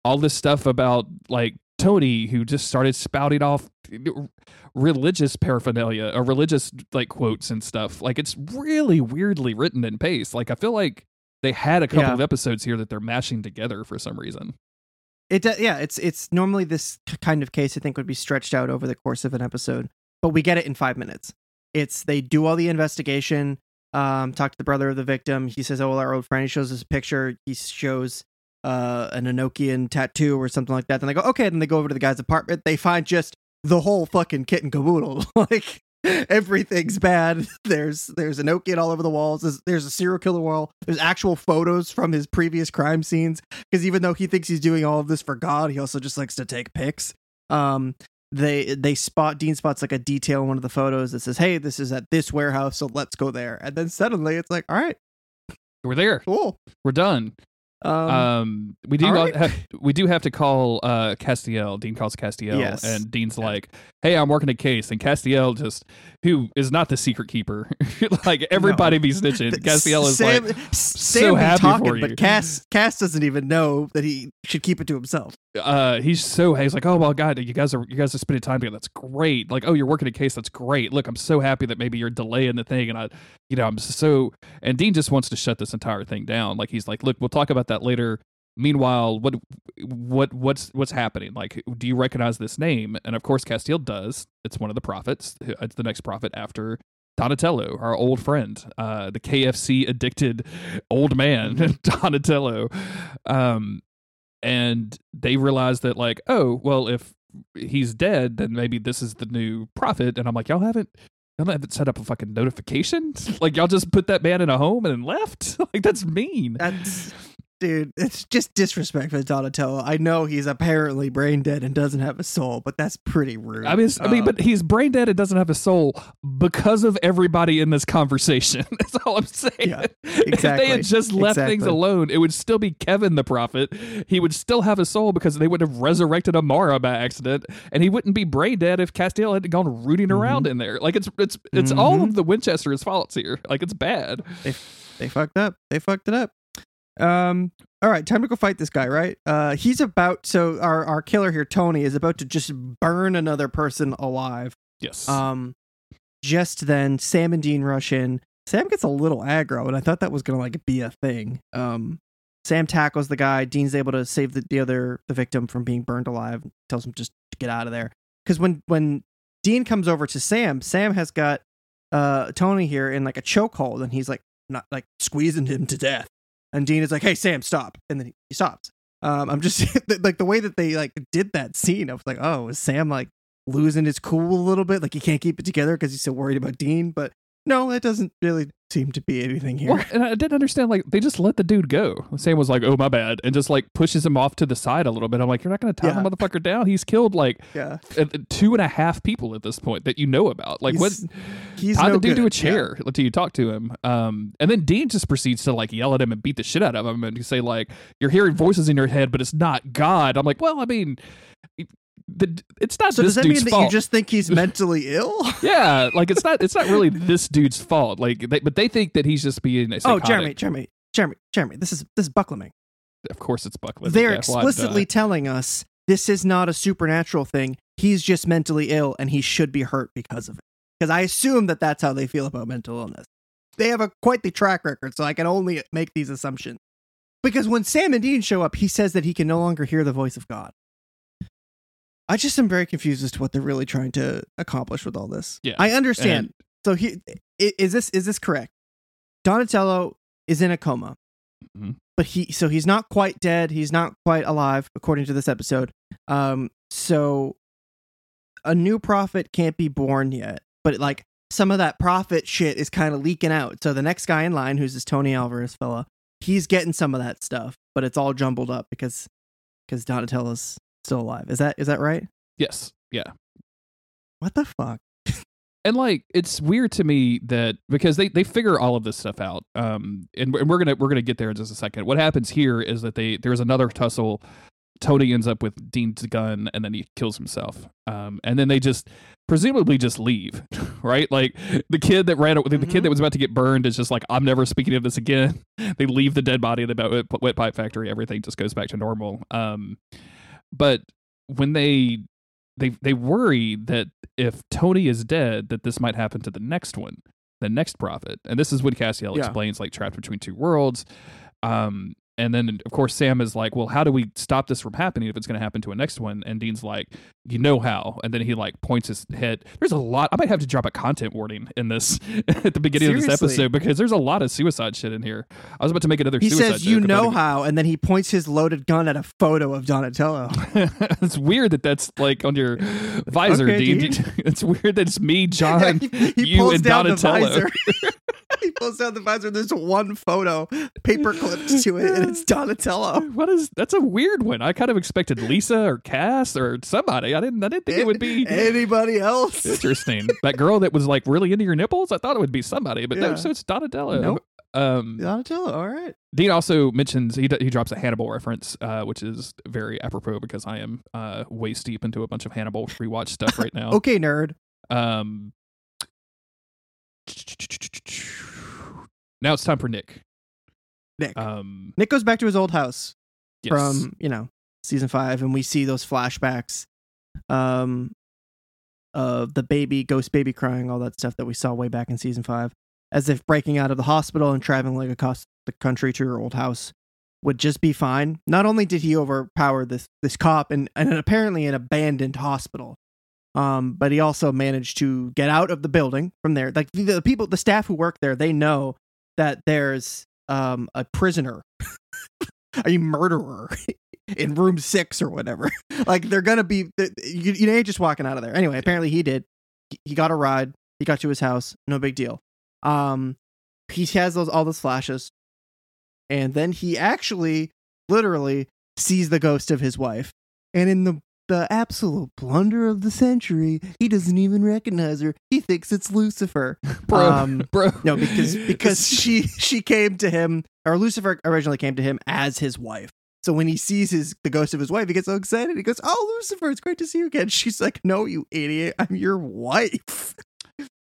all this stuff about like Tony, who just started spouting off religious paraphernalia or religious like quotes and stuff. Like it's really weirdly written and paced. Like I feel like they had a couple Yeah. of episodes here that they're mashing together for some reason. It do- yeah, it's it's normally this kind of case I think would be stretched out over the course of an episode, but we get it in five minutes. It's they do all the investigation, um, talk to the brother of the victim. He says, "Oh, well, our old friend." He shows us a picture. He shows uh, an Enochian tattoo or something like that. Then they go, "Okay." Then they go over to the guy's apartment. They find just the whole fucking kit and caboodle. like everything's bad. There's there's Enochian all over the walls. There's, there's a serial killer wall. There's actual photos from his previous crime scenes because even though he thinks he's doing all of this for God, he also just likes to take pics. Um, they they spot Dean spots like a detail in one of the photos that says, "Hey, this is at this warehouse, so let's go there." And then suddenly it's like, "All right, We're there. cool." We're done. Um, Um, we do right. have, we do have to call uh Castiel. Dean calls Castiel, Yes. and Dean's Yeah. like, "Hey, I'm working a case," and Castiel just, who is not the secret keeper, like everybody be snitching. Castiel is Sam, like, Sam be happy talking, for you. but Cass Cass doesn't even know that he should keep it to himself. uh, he's so he's like, "Oh well, God, you guys are you guys are spending time together. That's great. Like, oh, you're working a case. That's great. Look, I'm so happy that maybe you're delaying the thing, and I, you know, I'm so." And Dean just wants to shut this entire thing down. Like, he's like, "Look, we'll talk about that later." Meanwhile, what what what's what's happening? Like, do you recognize this name? And of course, Castiel does. It's one of the prophets. It's the next prophet after Donatello, our old friend, uh, the KFC addicted old man, Donatello. Um, and they realize that, like, oh, well, if he's dead, then maybe this is the new prophet. And I'm like, y'all haven't. Y'all haven't set up a fucking notification? Like y'all just put that man in a home and then left? like that's mean. That's dude, it's just disrespect for Donatello. I know he's apparently brain dead and doesn't have a soul, but that's pretty rude. I mean, it's- I mean, Um, but he's brain dead and doesn't have a soul because of everybody in this conversation. That's all I'm saying. Yeah, If they had just left things alone, it would still be Kevin the prophet. He would still have a soul because they would have resurrected Amara by accident, and he wouldn't be brain dead if Castiel had gone rooting Mm-hmm. around in there. Like it's it's it's all of the Winchester's faults here. Like it's bad. they they fucked up. They fucked it up. Um. All right, time to go fight this guy. Right. Uh. He's about. So our our killer here, Tony, is about to just burn another person alive. Yes. Um. Just then, Sam and Dean rush in. Sam gets a little aggro, and I thought that was gonna like be a thing. Um. Sam tackles the guy. Dean's able to save the, the other the victim from being burned alive. Tells him just to get out of there. Because when when Dean comes over to Sam, Sam has got uh Tony here in like a chokehold, and he's like not like squeezing him to death. And Dean is like, "Hey, Sam, stop!" And then he, stops. Um, I'm just like the way that they like did that scene. I was like, "Oh, is Sam like losing his cool a little bit? Like he can't keep it together because he's so worried about Dean?" But no, that doesn't really seem to be anything here. Well, and I didn't understand. Like they just let the dude go. Sam was like, "Oh my bad," and just like pushes him off to the side a little bit. I'm like, "You're not going to tie Yeah. the motherfucker down. He's killed like yeah, two and a half people at this point that you know about. Like what? He's- he's tie no the dude to a good. Yeah. chair until you talk to him. Um, and then Dean just proceeds to like yell at him and beat the shit out of him and say like, "You're hearing voices in your head, but it's not God." I'm like, "Well, I mean." The, it's not So this does that dude's mean that fault. you just think he's mentally ill? yeah, like it's not. It's not really this dude's fault. Like, they, but they think that he's just being. A oh. Jeremy, Jeremy, Jeremy, Jeremy. This is this is Buckleming. Of course, it's Buckland. They're explicitly telling us this is not a supernatural thing. He's just mentally ill and he should be hurt because of it. Because I assume that that's how they feel about mental illness. They have a quite the track record, so I can only make these assumptions. Because when Sam and Dean show up, he says that he can no longer hear the voice of God. I just am very confused as to what they're really trying to accomplish with all this. Yeah, I understand. and- so he is this is this correct? Donatello is in a coma Mhm. but he so he's not quite dead he's not quite alive according to this episode um so a new prophet can't be born yet but like some of that prophet shit is kind of leaking out so the next guy in line who's this tony alvarez fella he's getting some of that stuff but it's all jumbled up because because donatello's still alive. Is that is that right? Yes. Yeah. what the fuck? And like it's weird to me that because they they figure all of this stuff out um and, and we're gonna we're gonna get there in just a second. What happens here is that they there's another tussle. Tony ends up with dean's gun and then he kills himself. Um and then they just presumably just leave right? Like the kid that ran the Mhm. kid that was about to get burned is just like i'm never speaking of this again. They leave the dead body of the wet, wet pipe factory. Everything just goes back to normal. Um but when they they they worry that if Tony is dead, that this might happen to the next one, the next prophet. And this is what Castiel Yeah. explains, like trapped between two worlds. Um, and then of course Sam is like, well, how do we stop this from happening if it's going to happen to a next one? And Dean's like, you know how. And then he like points his head. There's a lot. I might have to drop a content warning in this at the beginning of this episode because there's a lot of suicide shit in here. I was about to make another. he says you about know it. how and then he points his loaded gun at a photo of donatello it's weird that that's like on your visor, Okay, Dean. dude. It's weird that it's me, John, he, he you, pulls and Donatello. He pulls down the visor. There's one photo paper clipped to it, and it's Donatello. What is that's a weird one. I kind of expected Lisa or Cass or somebody. I didn't. I didn't think it would be anybody else. interesting. that girl that was like really into your nipples. I thought it would be somebody, but no. So it's Donatello. Nope. Um, Donatello. All right. Dean also mentions he d- he drops a Hannibal reference, uh, which is very apropos because I am uh, waist deep into a bunch of Hannibal rewatch stuff right now. Okay, nerd. Um, now it's time for Nick. Nick. Um, Nick goes back to his old house yes. from you know season five, and we see those flashbacks, um, of the baby, ghost baby crying, all that stuff that we saw way back in season five, as if breaking out of the hospital and traveling like across the country to your old house would just be fine. Not only did he overpower this this cop and and apparently an abandoned hospital, um, but he also managed to get out of the building from there. Like the, the people, the staff who work there, they know that there's um a prisoner, a murderer in room six or whatever. like they're gonna be, you, you ain't just walking out of there. Anyway, apparently he did. He- got a ride. He got to his house. No big deal. Um, he has those all those flashes, and then he actually, literally, sees the ghost of his wife. And in the the absolute blunder of the century, he doesn't even recognize her. He thinks it's Lucifer. bro, Um, bro. No, because because she she came to him, or Lucifer originally came to him as his wife. So when he sees his the ghost of his wife, he gets so excited. He goes, "Oh, Lucifer, it's great to see you again." She's like, "No, you idiot, I'm your wife."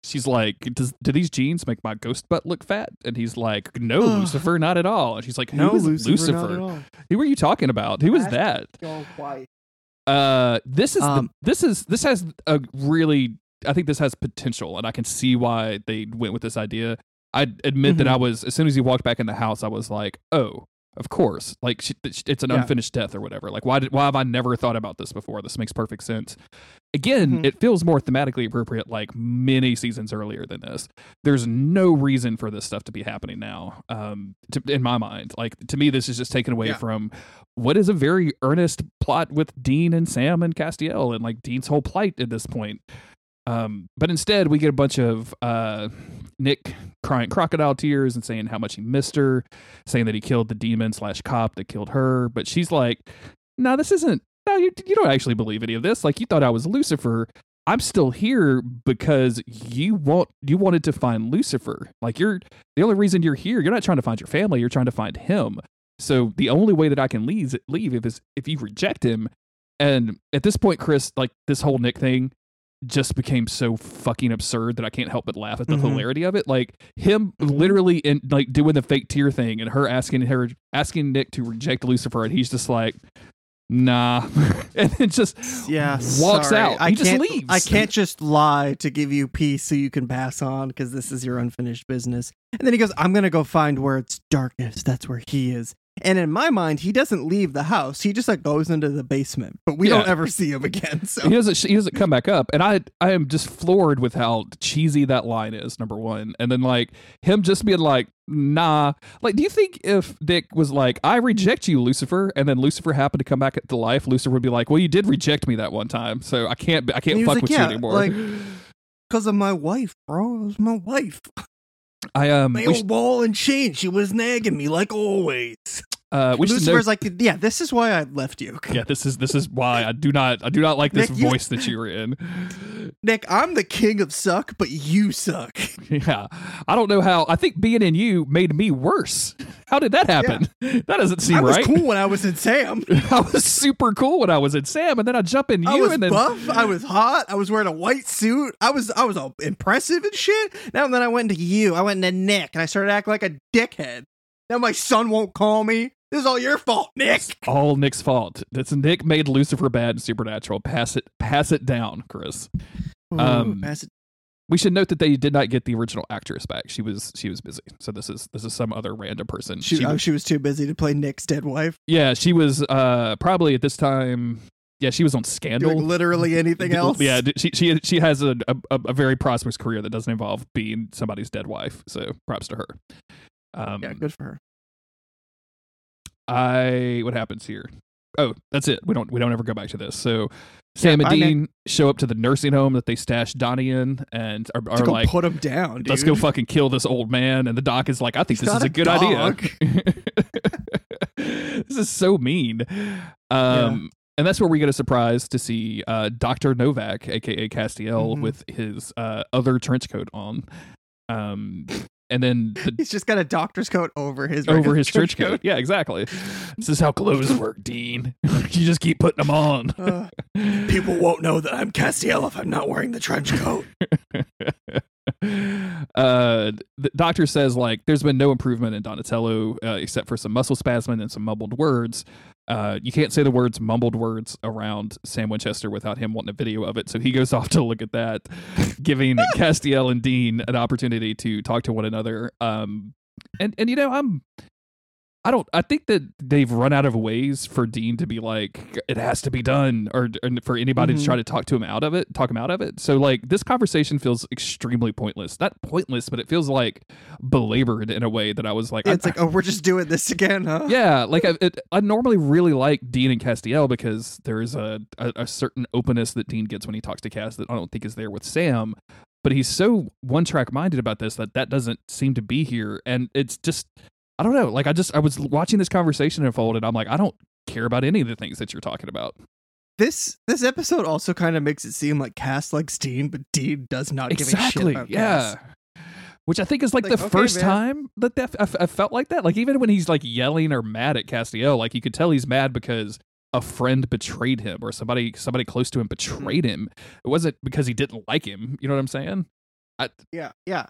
She's like, Does, do these jeans make my ghost butt look fat? And he's like, No. Lucifer, not at all. And she's like, Who No, Lucifer, Lucifer? not at all. Who are you talking about? Who is that? Your wife. Uh, this is Um, the, this is this has a really I think this has potential, and I can see why they went with this idea. I admit that Mhm. I was as soon as he walked back in the house, I was like, oh. Of course, like she, it's an Yeah. unfinished death or whatever. Like, why did why have I never thought about this before? This makes perfect sense. Again, Mhm. it feels more thematically appropriate, like many seasons earlier than this. There's no reason for this stuff to be happening now. Um, to, in my mind, like to me, this is just taken away Yeah. from what is a very earnest plot with Dean and Sam and Castiel and like Dean's whole plight at this point. Um, but instead, we get a bunch of uh, Nick crying crocodile tears and saying how much he missed her, saying that he killed the demon slash cop that killed her. But she's like, "No, this isn't. No, you you don't actually believe any of this. Like you thought I was Lucifer. I'm still here because you want you wanted to find Lucifer. Like you're the only reason you're here. You're not trying to find your family. You're trying to find him. So the only way that I can leave leave if is if you reject him. And at this point, Chris, like this whole Nick thing just became so fucking absurd that I can't help but laugh at the Mhm. hilarity of it. Like him literally in like doing the fake tear thing and her asking her asking Nick to reject Lucifer and he's just like, nah. and then just Yeah, walks sorry. out. I he just leaves. I can't just lie to give you peace so you can pass on because this is your unfinished business. And then he goes, "I'm gonna go find where it's darkest. That's where he is." And in my mind, he doesn't leave the house. He just like goes into the basement, but we Yeah. don't ever see him again. So he doesn't he doesn't come back up and i i am just floored with how cheesy that line is number one and then like him just being like nah like do you think if dick was like i reject you lucifer and then lucifer happened to come back to life lucifer would be like well you did reject me that one time so i can't i can't fuck like, with "Yeah, you anymore like because of my wife, bro. It was my wife. I um My we, sh- ball and chain. She was nagging me like always. Uh should know like, yeah, this is why I left you. yeah this is this is why i do not i do not like this Nick, you- voice that you were in Nick, I'm the king of suck, but you suck. yeah i don't know how i think being in you made me worse how did that happen that doesn't seem I was right cool when I was in Sam. I was super cool when I was in Sam, and then I jump in you, I was and then buff. I was hot. I was wearing a white suit. I was I was all impressive and shit. Now and then I went into you. I went into Nick, and I started acting like a dickhead. Now my son won't call me. This is all your fault, Nick. all Nick's fault. That's Nick made Lucifer bad and Supernatural. Pass it, pass it down, Chris. Um, Ooh, pass it- We should note that they did not get the original actress back. She was she was busy, so this is this is some other random person. She, She oh, was- she was too busy to play Nick's dead wife. yeah, she was uh probably at this time. Yeah, she was on Doing Scandal. literally anything else. Yeah, she she she has a, a a very prosperous career that doesn't involve being somebody's dead wife. So props to her. Um, Yeah, good for her. I what happens here? Oh, that's it. We don't we don't ever go back to this. So Sam Yeah, and Dean show up to the nursing home that they stashed Donnie in and are, are like put him down, dude. let's go fucking kill this old man and the doc is like I think He's this is a a good dog. idea. this is so mean. Um and that's where we get a surprise to see uh, Dr. Novak, aka Castiel, Mhm. with his uh, other trench coat on. Um, and then the, He's just got a doctor's coat over his over regular his trench coat. Yeah, exactly. This is how clothes work, Dean. you just keep putting them on. Uh, people won't know that I'm Castiel if I'm not wearing the trench coat. uh, the doctor says like there's been no improvement in Donatello uh, except for some muscle spasm and some mumbled words. Uh, you can't say the words mumbled words around Sam Winchester without him wanting a video of it. So he goes off to look at that, giving Castiel and Dean an opportunity to talk to one another. Um, and and you know I'm I don't. I think that they've run out of ways for Dean to be like, it has to be done, or, or for anybody to Mhm. try to talk to him out of it, talk him out of it. So like, this conversation feels extremely pointless. Not pointless, but it feels like belabored in a way that I was like, I- It's like, oh, we're just doing this again, huh? yeah, like I, it, I normally really like Dean and Castiel because there is a, a a certain openness that Dean gets when he talks to Cass that I don't think is there with Sam. But he's so one track minded about this that that doesn't seem to be here, and it's just I don't know. Like I just I was watching this conversation unfold, and I'm like, I don't care about any of the things that you're talking about. This this episode also kind of makes it seem like Cass likes Dean, but Dean does not give a shit exactly. about Yeah. Cass. Which I think is like, Like, the okay, first man. time that, that I, I felt like that. Like even when he's like yelling or mad at Castiel, like you could tell he's mad because a friend betrayed him or somebody somebody close to him mm-hmm. betrayed him. It wasn't because he didn't like him. You know what I'm saying? Yeah, yeah.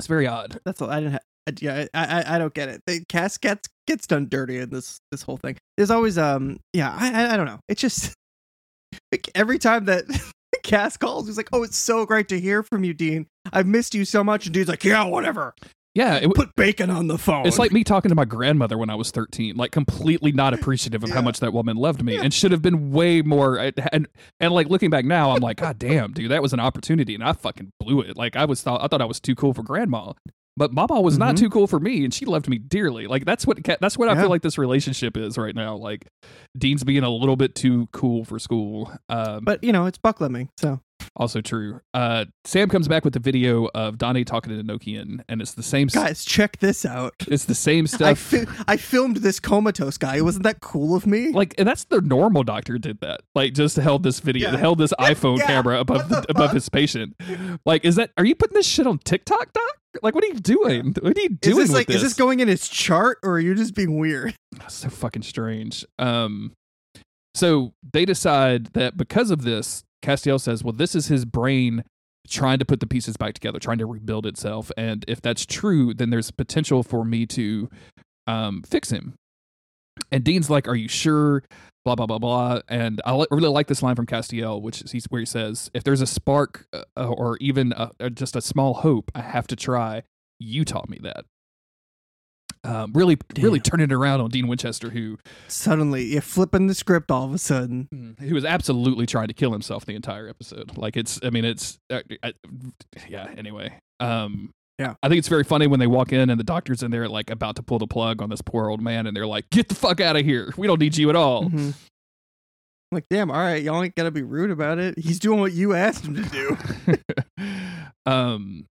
It's very odd. That's all. I didn't. Ha- I- yeah, I, I I don't get it. They, Cass gets gets done dirty in this this whole thing. There's always um yeah I I, I don't know. It's just like every time that Cass calls, he's like, "Oh, it's so great to hear from you, Dean. I've missed you so much." And Dean's like, "Yeah, whatever. Yeah, it, Put bacon on the phone." it's like me talking to my grandmother when I was 13, like completely not appreciative of how much that woman loved me, and should have been way more. And and like looking back now, I'm like, God damn, dude, that was an opportunity, and I fucking blew it. Like I was thought I thought I was too cool for grandma, but Mama was not Mhm. too cool for me, and she loved me dearly. Like that's what that's what I feel like this relationship is right now. Like Dean's being a little bit too cool for school. Um, but you know, it's Buckleming, so also true. Uh, Sam comes back with the video of Donnie talking to Nokian, and it's the same. s- guys, check this out. It's the same I stuff. fi- I filmed this comatose guy. Wasn't that cool of me? like and that's the normal doctor did that like just held this video Yeah. held this iphone Yeah. camera above the above his patient like is that are you putting this shit on tiktok doc like what are you doing what are you is doing this with like this is this going in his chart or are you just being weird? That's so fucking strange um so they decide that because of this castiel says well this is his brain trying to put the pieces back together trying to rebuild itself. And if that's true then there's potential for me to um fix him. And dean's like are you sure? Blah blah blah blah. And i li- really like this line from castiel which is where he says if there's a spark uh, or even a, uh, just a small hope i have to try. You taught me that um, really, really Damn. turning it around on Dean Winchester, who Suddenly, you're flipping the script all of a sudden. who was absolutely trying to kill himself the entire episode. Like it's, I mean, it's, uh, I, yeah. Anyway, um, Yeah. I think it's very funny when they walk in and the doctor's in there, like about to pull the plug on this poor old man, and they're like, "Get the fuck out of here! We don't need you at all." Mhm. Like, damn, all right, y'all ain't gotta be rude about it. He's doing what you asked him to do. um,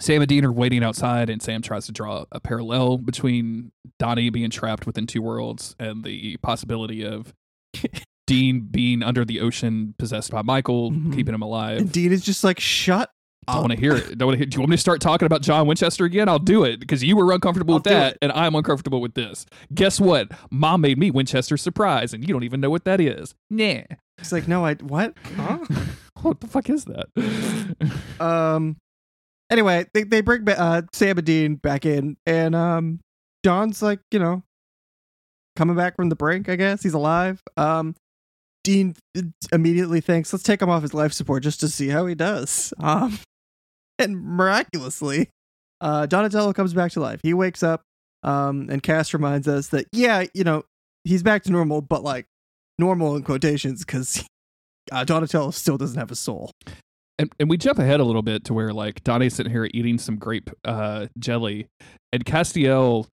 Sam and Dean are waiting outside, and Sam tries to draw a parallel between Donnie being trapped within two worlds and the possibility of Dean being under the ocean, possessed by Michael, Mhm. keeping him alive. And Dean is just like, shut Don't want to hear it. Don't want to hear. It. Do you want me to start talking about John Winchester again? I'll do it because you were uncomfortable I'll with that, and I'm uncomfortable with this. Guess what? Mom made me Winchester surprise, and you don't even know what that is. Nah. He's like, no, I what? Huh? what the fuck is that? um. Anyway, they they bring uh, Sam and Dean back in, and um, John's like, you know, coming back from the brink. I guess he's alive. Um, Dean immediately thinks, let's take him off his life support just to see how he does. Um, and miraculously, uh, Donatello comes back to life. He wakes up. Um, and Cass reminds us that yeah, you know, he's back to normal, but like normal in quotations because uh, Donatello still doesn't have a soul. And, and we jump ahead a little bit to where like Donnie's sitting here eating some grape uh, jelly, and Castiel,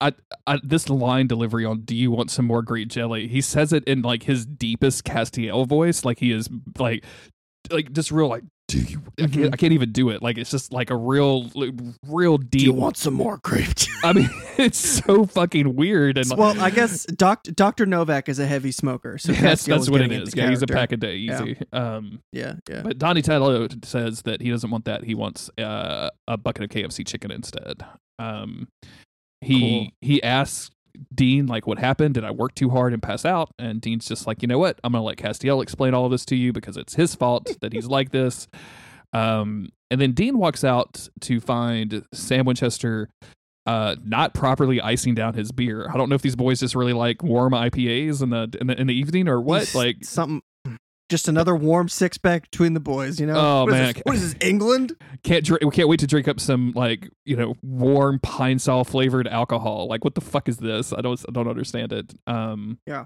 I, I this line delivery on "Do you want some more grape jelly?" He says it in like his deepest Castiel voice, like he is like like just real like. Do you? I can't. I can't even do it. Like it's just like a real, real deep. Do you want some more grape? juice? I mean, it's so fucking weird and well, I guess Doc, Dr. Novak is a heavy smoker, so Yeah, that's that's what it is. getting is. into Yeah, he's a pack a day Yeah. easy. Um, Yeah, yeah. But Donnie Tello says that he doesn't want that. He wants uh, a bucket of KFC chicken instead. Um, he he asks Dean like what happened. Did I work too hard and pass out? And Dean's just like, you know what? I'm gonna let Castiel explain all of this to you because it's his fault that he's like this. Um, and then Dean walks out to find Sam Winchester uh not properly icing down his beer. I don't know if these boys just really like warm IPAs in the in the, in the evening or what. Like something just another warm six pack between the boys, you know? Oh, What is man. this- what is this, England? can't drink. We can't wait to drink up some like you know warm pine saw flavored alcohol. Like what the fuck is this? I don't I don't understand it. Um, Yeah.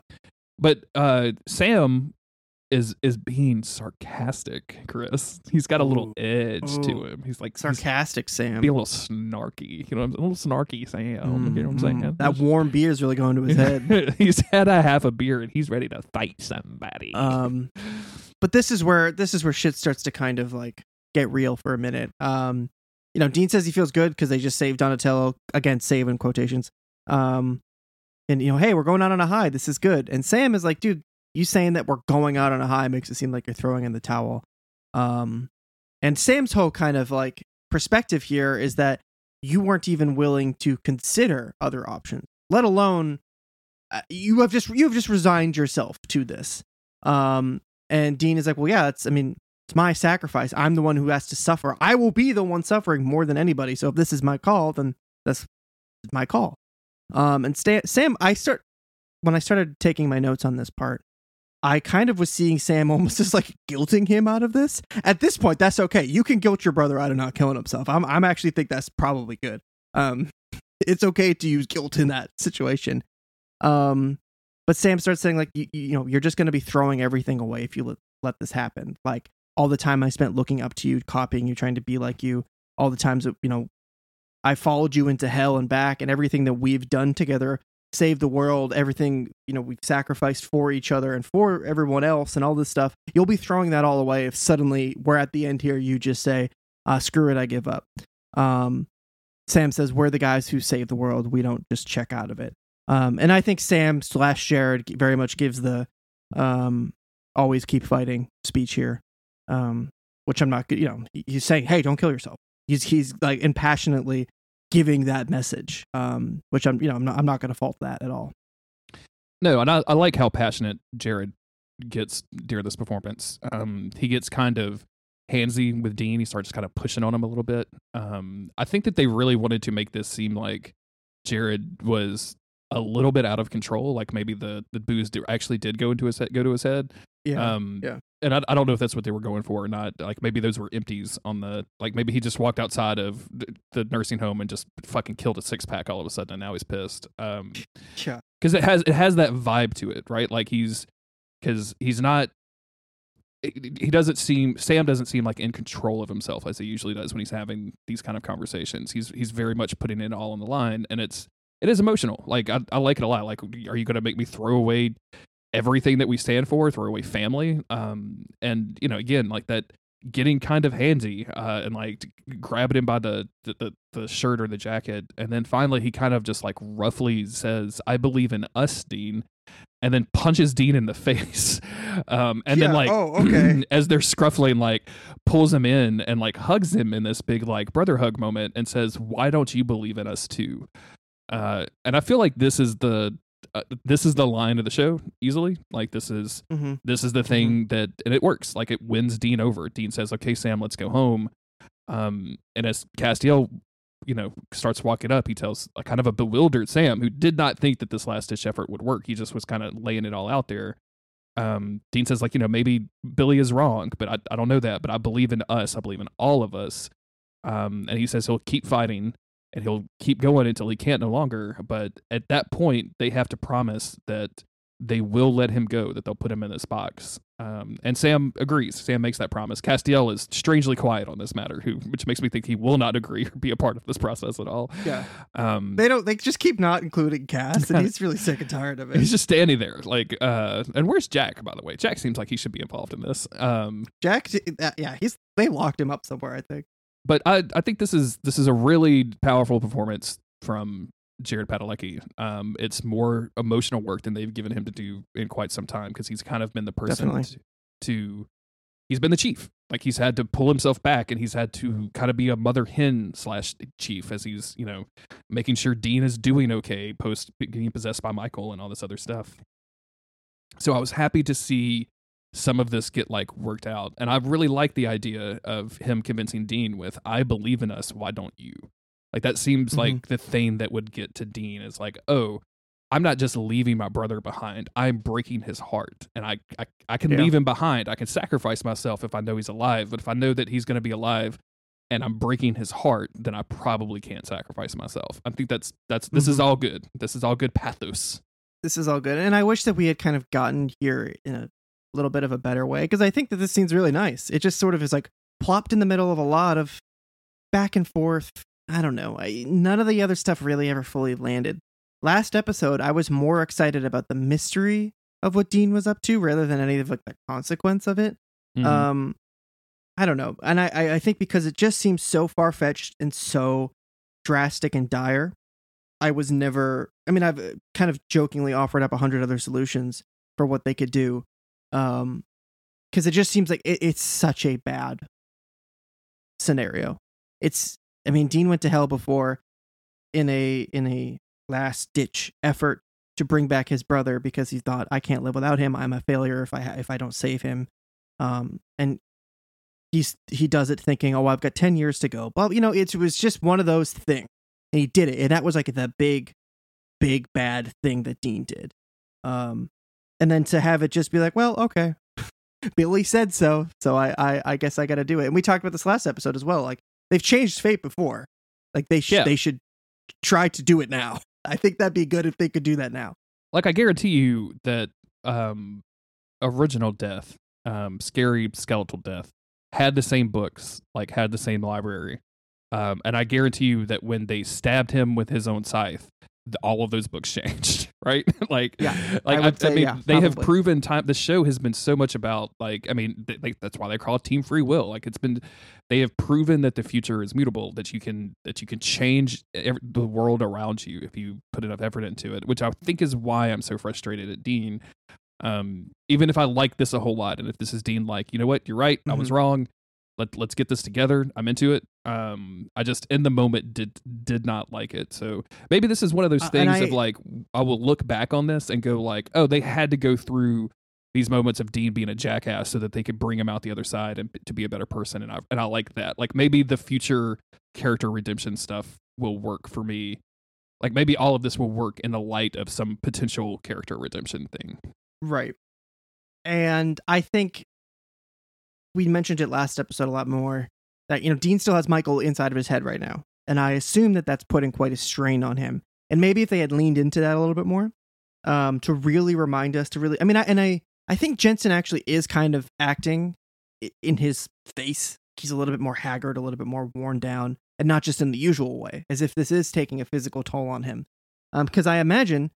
But uh, Sam is is being sarcastic. Chris, he's got a little Ooh. edge to him. He's like he's Sarcastic Sam. Be a little snarky. You know, what I'm- a little snarky Sam. You know what I'm Mhm. saying? That warm beer is really going to his head. he's had a half a beer and he's ready to fight somebody. Um, but this is where this is where shit starts to kind of like get real for a minute. Um, you know, Dean says he feels good because they just saved Donatello again, save in quotations. Um, and you know, hey, we're going out on a high. This is good. And Sam is like, dude, you saying that we're going out on a high makes it seem like you're throwing in the towel. Um, and Sam's whole kind of like perspective here is that you weren't even willing to consider other options, let alone uh, you have just you have just resigned yourself to this. Um, and Dean is like, well, yeah, it's I mean, it's my sacrifice. I'm the one who has to suffer. I will be the one suffering more than anybody. So if this is my call, then that's my call. Um, and Sta- Sam, I start when I started taking my notes on this part. I kind of was seeing Sam almost as like guilting him out of this. At this point, that's okay. You can guilt your brother out of not killing himself. I'm I'm actually think that's probably good. Um, it's okay to use guilt in that situation. Um, but Sam starts saying like you, you know you're just going to be throwing everything away if you let, let this happen. Like all the time I spent looking up to you, copying you, trying to be like you, all the times that you know I followed you into hell and back, and everything that we've done together, saved the world, everything you know we've sacrificed for each other and for everyone else, and all this stuff. You'll be throwing that all away if suddenly we're at the end here. You just say, uh, "Screw it, I give up." Um, Sam says, "We're the guys who save the world. We don't just check out of it." Um, and I think Sam slash Jared very much gives the um, "always keep fighting" speech here, um, which I'm not. You know, he's saying, "Hey, don't kill yourself." He's he's like impassionately giving that message, um, which I'm you know I'm not I'm not going to fault that at all. No, and I, I like how passionate Jared gets during this performance. Um, he gets kind of handsy with Dean. He starts kind of pushing on him a little bit. Um, I think that they really wanted to make this seem like Jared was a little bit out of control. Like maybe the the booze do, actually did go into his head, go to his head. Yeah, Um, yeah. And I, I don't know if that's what they were going for or not. Like maybe those were empties on the like maybe he just walked outside of the nursing home and just fucking killed a six pack all of a sudden and now he's pissed. Um, yeah, because it has it has that vibe to it, right? Like he's because he's not. He doesn't seem Sam doesn't seem like in control of himself as he usually does when he's having these kind of conversations. He's he's very much putting it all on the line, and it's it is emotional. Like I, I like it a lot. Like, are you going to make me throw away everything that we stand for? Throw away family? Um, and you know, again, like that getting kind of handsy uh, and like grabbing him by the, the, the shirt or the jacket, and then finally he kind of just like roughly says, "I believe in us, Dean." And then punches Dean in the face, um, and then like, oh, okay. as they're scruffling, like pulls him in and like hugs him in this big like brother hug moment, and says, "Why don't you believe in us too?" Uh, and I feel like this is the uh, this is the line of the show easily. Like this is hmm this is the thing that and it works. Like it wins Dean over. Dean says, "Okay, Sam, let's go home." Um, and as Castiel, you know, starts walking up, he tells a kind of a bewildered Sam who did not think that this last ditch effort would work. He just was kind of laying it all out there. Um, Dean says, like, you know, maybe Billie is wrong, but I, I don't know that. But I believe in us. I believe in all of us. Um, and he says he'll keep fighting and he'll keep going until he can't no longer. But at that point, they have to promise that they will let him go, that they'll put him in this box. Um, and Sam agrees. Sam makes that promise. Castiel is strangely quiet on this matter, who which makes me think he will not agree or be a part of this process at all. Yeah. Um, They don't. They just keep not including Cass, and he's really sick and tired of it. he's just standing there, like, uh, and where's Jack? By the way, Jack seems like he should be involved in this. Um, Jack, uh, yeah, he's they locked him up somewhere. I think. But I I think this is this is a really powerful performance from Jared Padalecki. Um, it's more emotional work than they've given him to do in quite some time because he's kind of been the person Definitely. to, to he's been the chief. Like he's had to pull himself back and he's had to kind of be a mother hen slash chief as he's you know making sure Dean is doing okay post getting possessed by Michael and all this other stuff. So I was happy to see some of this get like worked out. And I really like the idea of him convincing Dean with, I believe in us, why don't you? Like that seems Mhm. like the thing that would get to Dean is like, oh, I'm not just leaving my brother behind. I'm breaking his heart. And I I, I can Yeah. leave him behind. I can sacrifice myself if I know he's alive. But if I know that he's gonna be alive and I'm breaking his heart, then I probably can't sacrifice myself. I think that's that's this is all good. This is all good pathos. this is all good. And I wish that we had kind of gotten here in a little bit of a better way because I think that this scene's really nice. It just sort of is like plopped in the middle of a lot of back and forth. I don't know. I, none of the other stuff really ever fully landed. Last episode, I was more excited about the mystery of what Dean was up to rather than any of like the consequence of it. Mhm. Um, I don't know, and I I I think because it just seems so far fetched and so drastic and dire. I was never. I mean, I've uh, kind of jokingly offered up a hundred other solutions for what they could do, um, because it just seems like it, it's such a bad scenario. It's. I mean, Dean went to hell before, in a in a last ditch effort to bring back his brother because he thought I can't live without him. I'm a failure if I if I don't save him. Um, and he's he does it thinking, oh, I've got ten years to go. But you know, it was just one of those things, and he did it, and that was like the big, big bad thing that Dean did. Um, and then to have it just be like, well, okay, Billie said so, so I I, I guess I got to do it. And we talked about this last episode as well. Like they've changed fate before, like they should Yeah. they should try to do it now. I think that'd be good if they could do that now. like I guarantee you that um original death, um scary skeletal death had the same books, like had the same library. Um and I guarantee you that when they stabbed him with his own scythe, th- all of those books changed, right? like Yeah, like I I, would I mean yeah, they have proven time the show has been so much about like I mean they, that's why they call it team free will. Like it's been they have proven that the future is mutable that you can that you can change the world around you if you put enough effort into it which i think is why i'm so frustrated at dean. Um even if i like this a whole lot and if this is dean like you know what? You're right. I was wrong. Let, let's get this together. I'm into it um i just in the moment did did not like it so maybe this is one of those Uh, things of like i will look back on this and go like oh they had to go through these moments of Dean being a jackass so that they could bring him out the other side and to be a better person and I and I like that. Like maybe the future character redemption stuff will work for me. Like maybe all of this will work in the light of some potential character redemption thing. Right. And I think we mentioned it last episode a lot more that, you know, Dean still has Michael inside of his head right now. And I assume that that's putting quite a strain on him. And maybe if they had leaned into that a little bit more, um, to really remind us to really, I mean, I, and I, I think Jensen actually is kind of acting in his face. He's a little bit more haggard, a little bit more worn down, and not just in the usual way, as if this is taking a physical toll on him. Um, because I imagine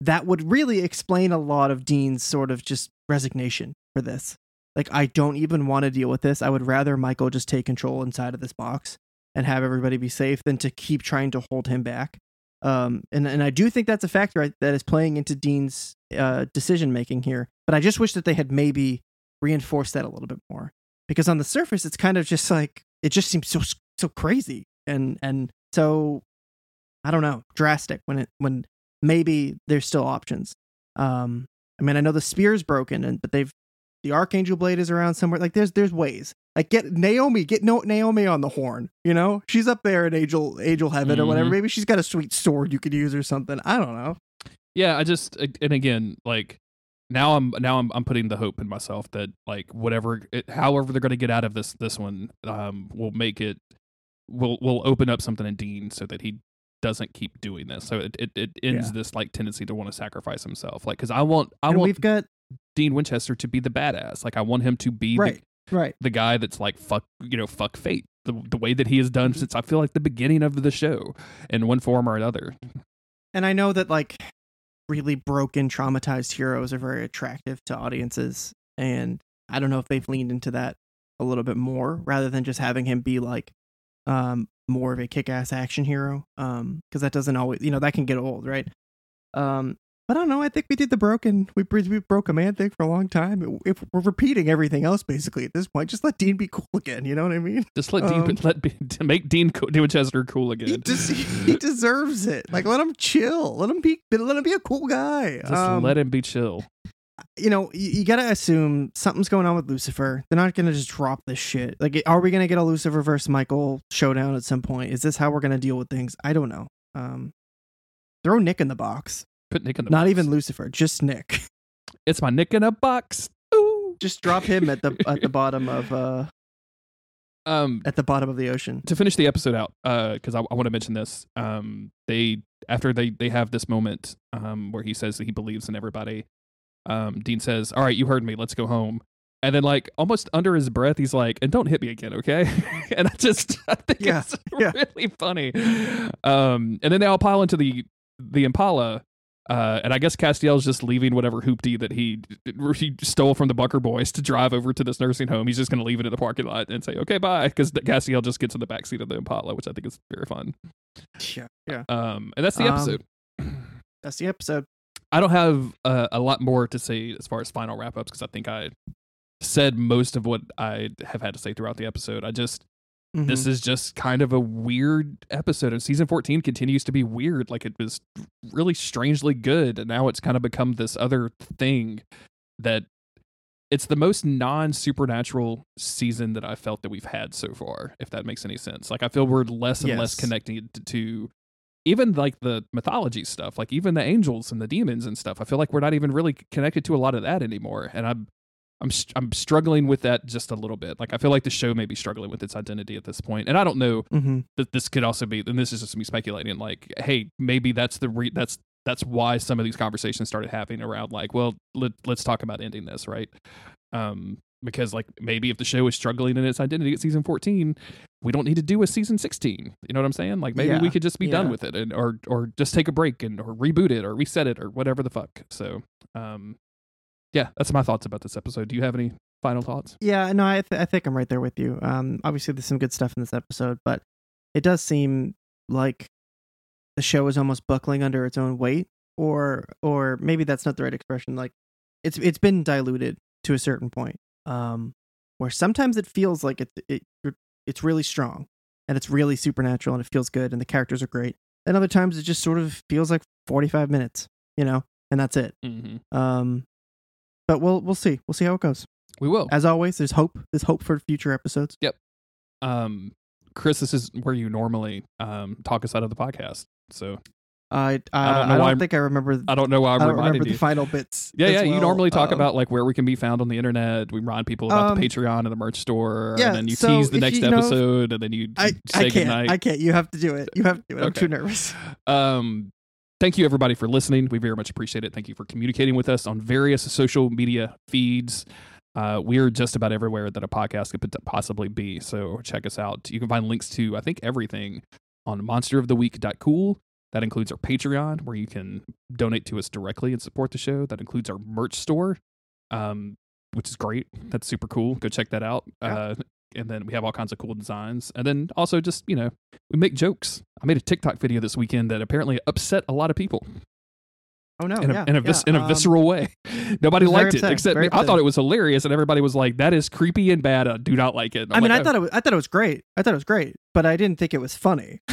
that would really explain a lot of Dean's sort of just resignation for this. Like, I don't even want to deal with this. I would rather Michael just take control inside of this box and have everybody be safe than to keep trying to hold him back. Um, and and I do think that's a factor that is playing into Dean's uh, decision making here. But I just wish that they had maybe reinforced that a little bit more because on the surface it's kind of just like it just seems so so crazy and and so I don't know drastic when it when maybe there's still options. Um, I mean I know the spear's broken and but they've the archangel blade is around somewhere. Like there's there's ways. Like get Naomi, get no, Naomi on the horn. You know she's up there in angel angel heaven or whatever. Mhm. Maybe she's got a sweet sword you could use or something. I don't know. Yeah, I just and again like now I'm now I'm I'm putting the hope in myself that like whatever it, however they're going to get out of this this one um will make it will will open up something in Dean so that he doesn't keep doing this. So it it, it ends Yeah. this like tendency to want to sacrifice himself. Like cuz I want I and want we've got Dean Winchester to be the badass. Like I want him to be right, right. the, the guy that's like fuck, you know, fuck fate. The the way that he has done since I feel like the beginning of the show in one form or another. And I know that like really broken, traumatized heroes are very attractive to audiences. And I don't know if they've leaned into that a little bit more rather than just having him be like um more of a kick-ass action hero. Um, because that doesn't always you know, that can get old, right? Um I don't know. I think we did the broken. We we broke a man thing for a long time. If we're repeating everything else, basically at this point, just let Dean be cool again. You know what I mean? Just let Um, Dean let be, to make Dean Co- Dean Winchester cool He, again. des- he deserves it. Like let him chill. Let him be. Let him be a cool guy. Just Um, let him be chill. you know, you, you got to assume something's going on with Lucifer. They're not going to just drop this shit. Like, are we going to get a Lucifer versus Michael showdown at some point? Is this how we're going to deal with things? I don't know. Um, throw Nick in the box. Put Nick in the Not box. even Lucifer, just Nick. It's my Nick in a box. Ooh. just drop him at the at the bottom of uh Um, at the bottom of the ocean. to finish the episode out, uh, because I, I want to mention this. Um, they after they they have this moment, um, where he says that he believes in everybody. Um, Dean says, "All right, you heard me. Let's go home." And then, like almost under his breath, he's like, "And don't hit me again, okay?" and I just, I think Yeah, it's yeah. really funny. Um, and then they all pile into the the Impala, Uh, and I guess Castiel's just leaving whatever hoopty that he he stole from the Bucker boys to drive over to this nursing home. He's just going to leave it in the parking lot and say, "Okay, bye," because Castiel just gets in the backseat of the Impala, which I think is very fun. Yeah, yeah. Um, and that's the Um, episode. That's the episode. I don't have uh, a lot more to say as far as final wrap ups because I think I said most of what I have had to say throughout the episode. I just this Mhm. is just kind of a weird episode and season 14 continues to be weird like it was really strangely good and now it's kind of become this other thing that it's the most non-supernatural season that i felt that we've had so far if that makes any sense like i feel we're less and less Yes. connected to even like the mythology stuff like even the angels and the demons and stuff i feel like we're not even really connected to a lot of that anymore and i'm I'm I'm struggling with that just a little bit. Like I feel like the show may be struggling with its identity at this point, and I don't know Mhm. that this could also be. And this is just me speculating. Like, hey, maybe that's the re- that's that's why some of these conversations started happening around like, well, let, let's talk about ending this, right? Um, because like maybe if the show is struggling in its identity at season 14, we don't need to do a season 16. You know what I'm saying? Like maybe we could just be done with it and or or just take a break and or reboot it or reset it or whatever the fuck. So, um, yeah, that's my thoughts about this episode. Do you have any final thoughts? Yeah, no, I th- I think I'm right there with you. Um, obviously there's some good stuff in this episode, but it does seem like the show is almost buckling under its own weight, or or maybe that's not the right expression. Like it's it's been diluted to a certain point, um, where sometimes it feels like it it it's really strong and it's really supernatural and it feels good and the characters are great. And other times it just sort of feels like 45 minutes, you know, and that's it. Mm-hmm. Um, but we'll we'll see. We'll see how it goes. We will. As always, there's hope. There's hope for future episodes. Yep. Um chris this is where you normally um talk us out of the podcast so I uh, don't I know don't, think I remember. i don't know why i'm I don't remember you the final bits. yeah yeah you normally talk Um, about like where we can be found on the internet we remind people about Um, the patreon and the merch store yeah, and then you so tease the next you know- episode and then you I, say I can't. goodnight I can't. You have to do it. You have to do it. I'm too nervous. um thank you everybody for listening. We very much appreciate it. Thank you for communicating with us on various social media feeds. Uh, we're just about everywhere that a podcast could possibly be so check us out. You can find links to i think everything on monsteroftheweek.cool that includes our patreon where you can donate to us directly and support the show. That includes our merch store um, which is great. That's super cool. Go check that out. Yeah. uh, and then we have all kinds of cool designs and then also just you know we make jokes. I made a TikTok video this weekend that apparently upset a lot of people Oh no! in a, yeah, in a, vis- yeah, in a um, visceral way. Nobody liked it except me. I thought it was hilarious, and everybody was like, "That is creepy and bad. I do not like it." I mean, like, I thought it was, I thought it was great. I thought it was great, but I didn't think it was funny.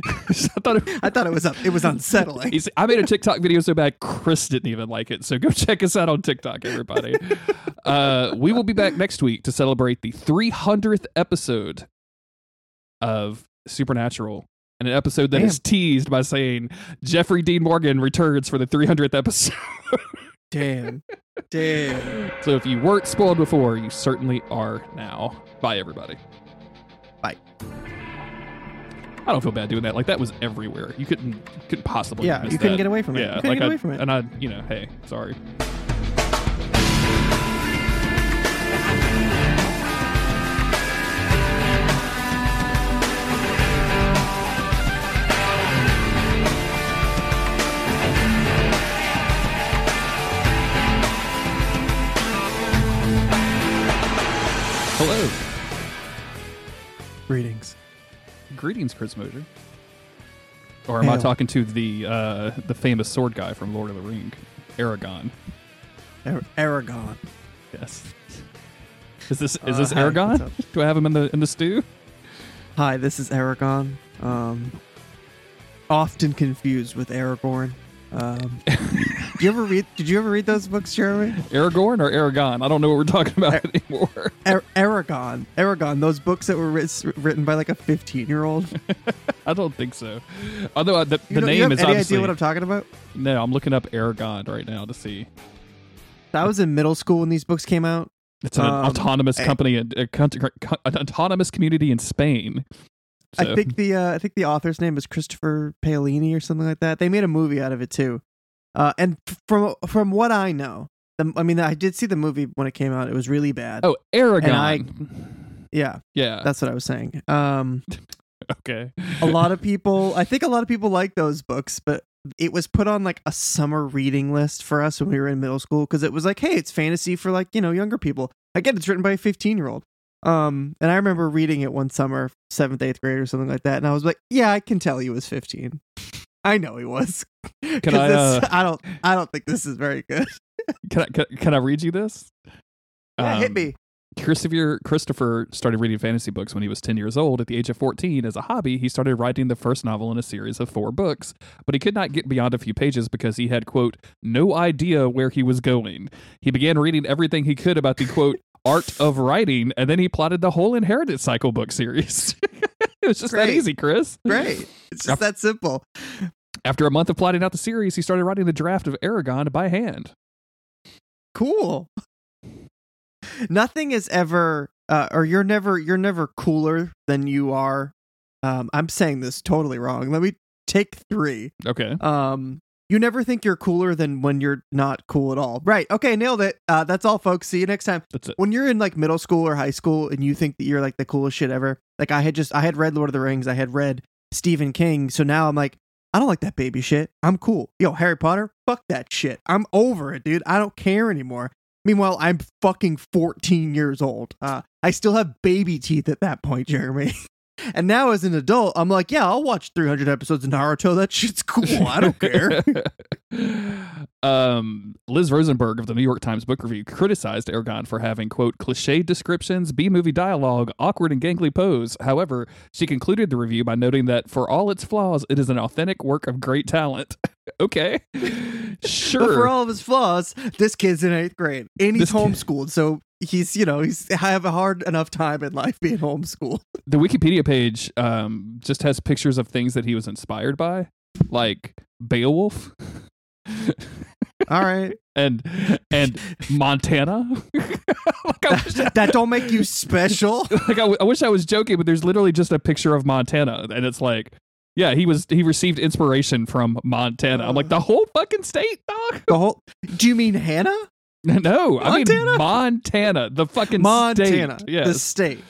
I thought it, I thought it was up. It was unsettling. I made a TikTok video so bad Chris didn't even like it. So go check us out on TikTok, everybody. uh, we will be back next week to celebrate the 300th episode of Supernatural. And an episode that Damn. is teased by saying Jeffrey Dean Morgan returns for the 300th episode. Damn. Damn. so if you weren't spoiled before, you certainly are now. Bye, everybody. I don't feel bad doing that. Like that was everywhere. You couldn't couldn't possibly. Yeah, miss you couldn't that. get away from it. Yeah, You couldn't like get I, away from it. And I, you know, hey, sorry. Hello. Greetings. Greetings, Chris Mosier. Or am I talking to the uh, the famous sword guy from Lord of the Ring, Aragon? Ar- Aragon. Yes. Is this is Uh, this hi, Aragon? Do I have him in the in the stew? Hi, this is Aragon. Um, often confused with Aragorn. Um, did you ever read? Did you ever read those books, Jeremy? Aragorn or Aragon? I don't know what we're talking about anymore. Ar- Aragon, Aragon. Those books that were writ- written by like a fifteen-year-old. I don't think so. Although uh, the, the name have is any obviously idea what I'm talking about? no. I'm looking up Aragon right now to see. I was in middle school when these books came out. It's an Um, autonomous I- company, a, a, an autonomous community in Spain. I think the uh, I think the author's name is Christopher Paolini or something like that. They made a movie out of it too. Uh, and from from what I know, the, I mean, I did see the movie when it came out. It was really bad. Oh, Aragon. I- yeah, yeah. that's what I was saying. Um, okay. a lot of people, I think a lot of people like those books, but it was put on like a summer reading list for us when we were in middle school because it was like, hey, it's fantasy for like you know younger people. I get it's written by a 15 year old. Um, and I remember reading it one summer, seventh, eighth grade or something like that, and I was like, yeah, I can tell he was 15. I know he was. Can I, this- uh, I don't. I don't think this is very good. Can I, can, can I read you this? Yeah, hit Um, me. Christopher Christopher started reading fantasy books when he was 10 years old. At the age of 14, as a hobby, he started writing the first novel in a series of four books, but he could not get beyond a few pages because he had, quote, no idea where he was going. He began reading everything he could about the, quote, art of writing, and then he plotted the whole Inheritance Cycle book series. it was just that easy, Chris. Great. It's just that simple. After a month of plotting out the series, he started writing the draft of Eragon by hand. Cool. Nothing is ever, uh, or you're never, you're never cooler than you are. Um, I'm saying this totally wrong. Let me take three. Okay. Um, you never think you're cooler than when you're not cool at all. Right. Okay. Nailed it. Uh, that's all, folks. See you next time. That's it. When you're in like middle school or high school and you think that you're like the coolest shit ever, like I had just, I had read Lord of the Rings, I had read Stephen King. So now I'm like, I don't like that baby shit. I'm cool. Yo, Harry Potter, fuck that shit. I'm over it, dude. I don't care anymore. Meanwhile, I'm fucking 14 years old. Uh, I still have baby teeth at that point, Jeremy. and now as an adult, I'm like, yeah, I'll watch 300 episodes of Naruto. That shit's cool. I don't care. um, Liz Rosenberg of the New York Times Book Review criticized Eragon for having, quote, cliche descriptions, B movie dialogue, awkward and gangly pose. However, she concluded the review by noting that for all its flaws, it is an authentic work of great talent. okay. Sure. But for all of his flaws, this kid's in eighth grade and he's This kid- homeschooled. So he's, you know, he's I have a hard enough time in life being homeschooled. the Wikipedia page um, just has pictures of things that he was inspired by, like Beowulf. All right. and and Montana. like, wish, that don't make you special. like I, w- I wish I was joking, but there's literally just a picture of Montana, and it's like, yeah, he was he received inspiration from Montana. I'm like the whole fucking state, dog. The whole. Do you mean Hannah? No, I mean Montana? Montana, the fucking Montana, state. Yes, the state,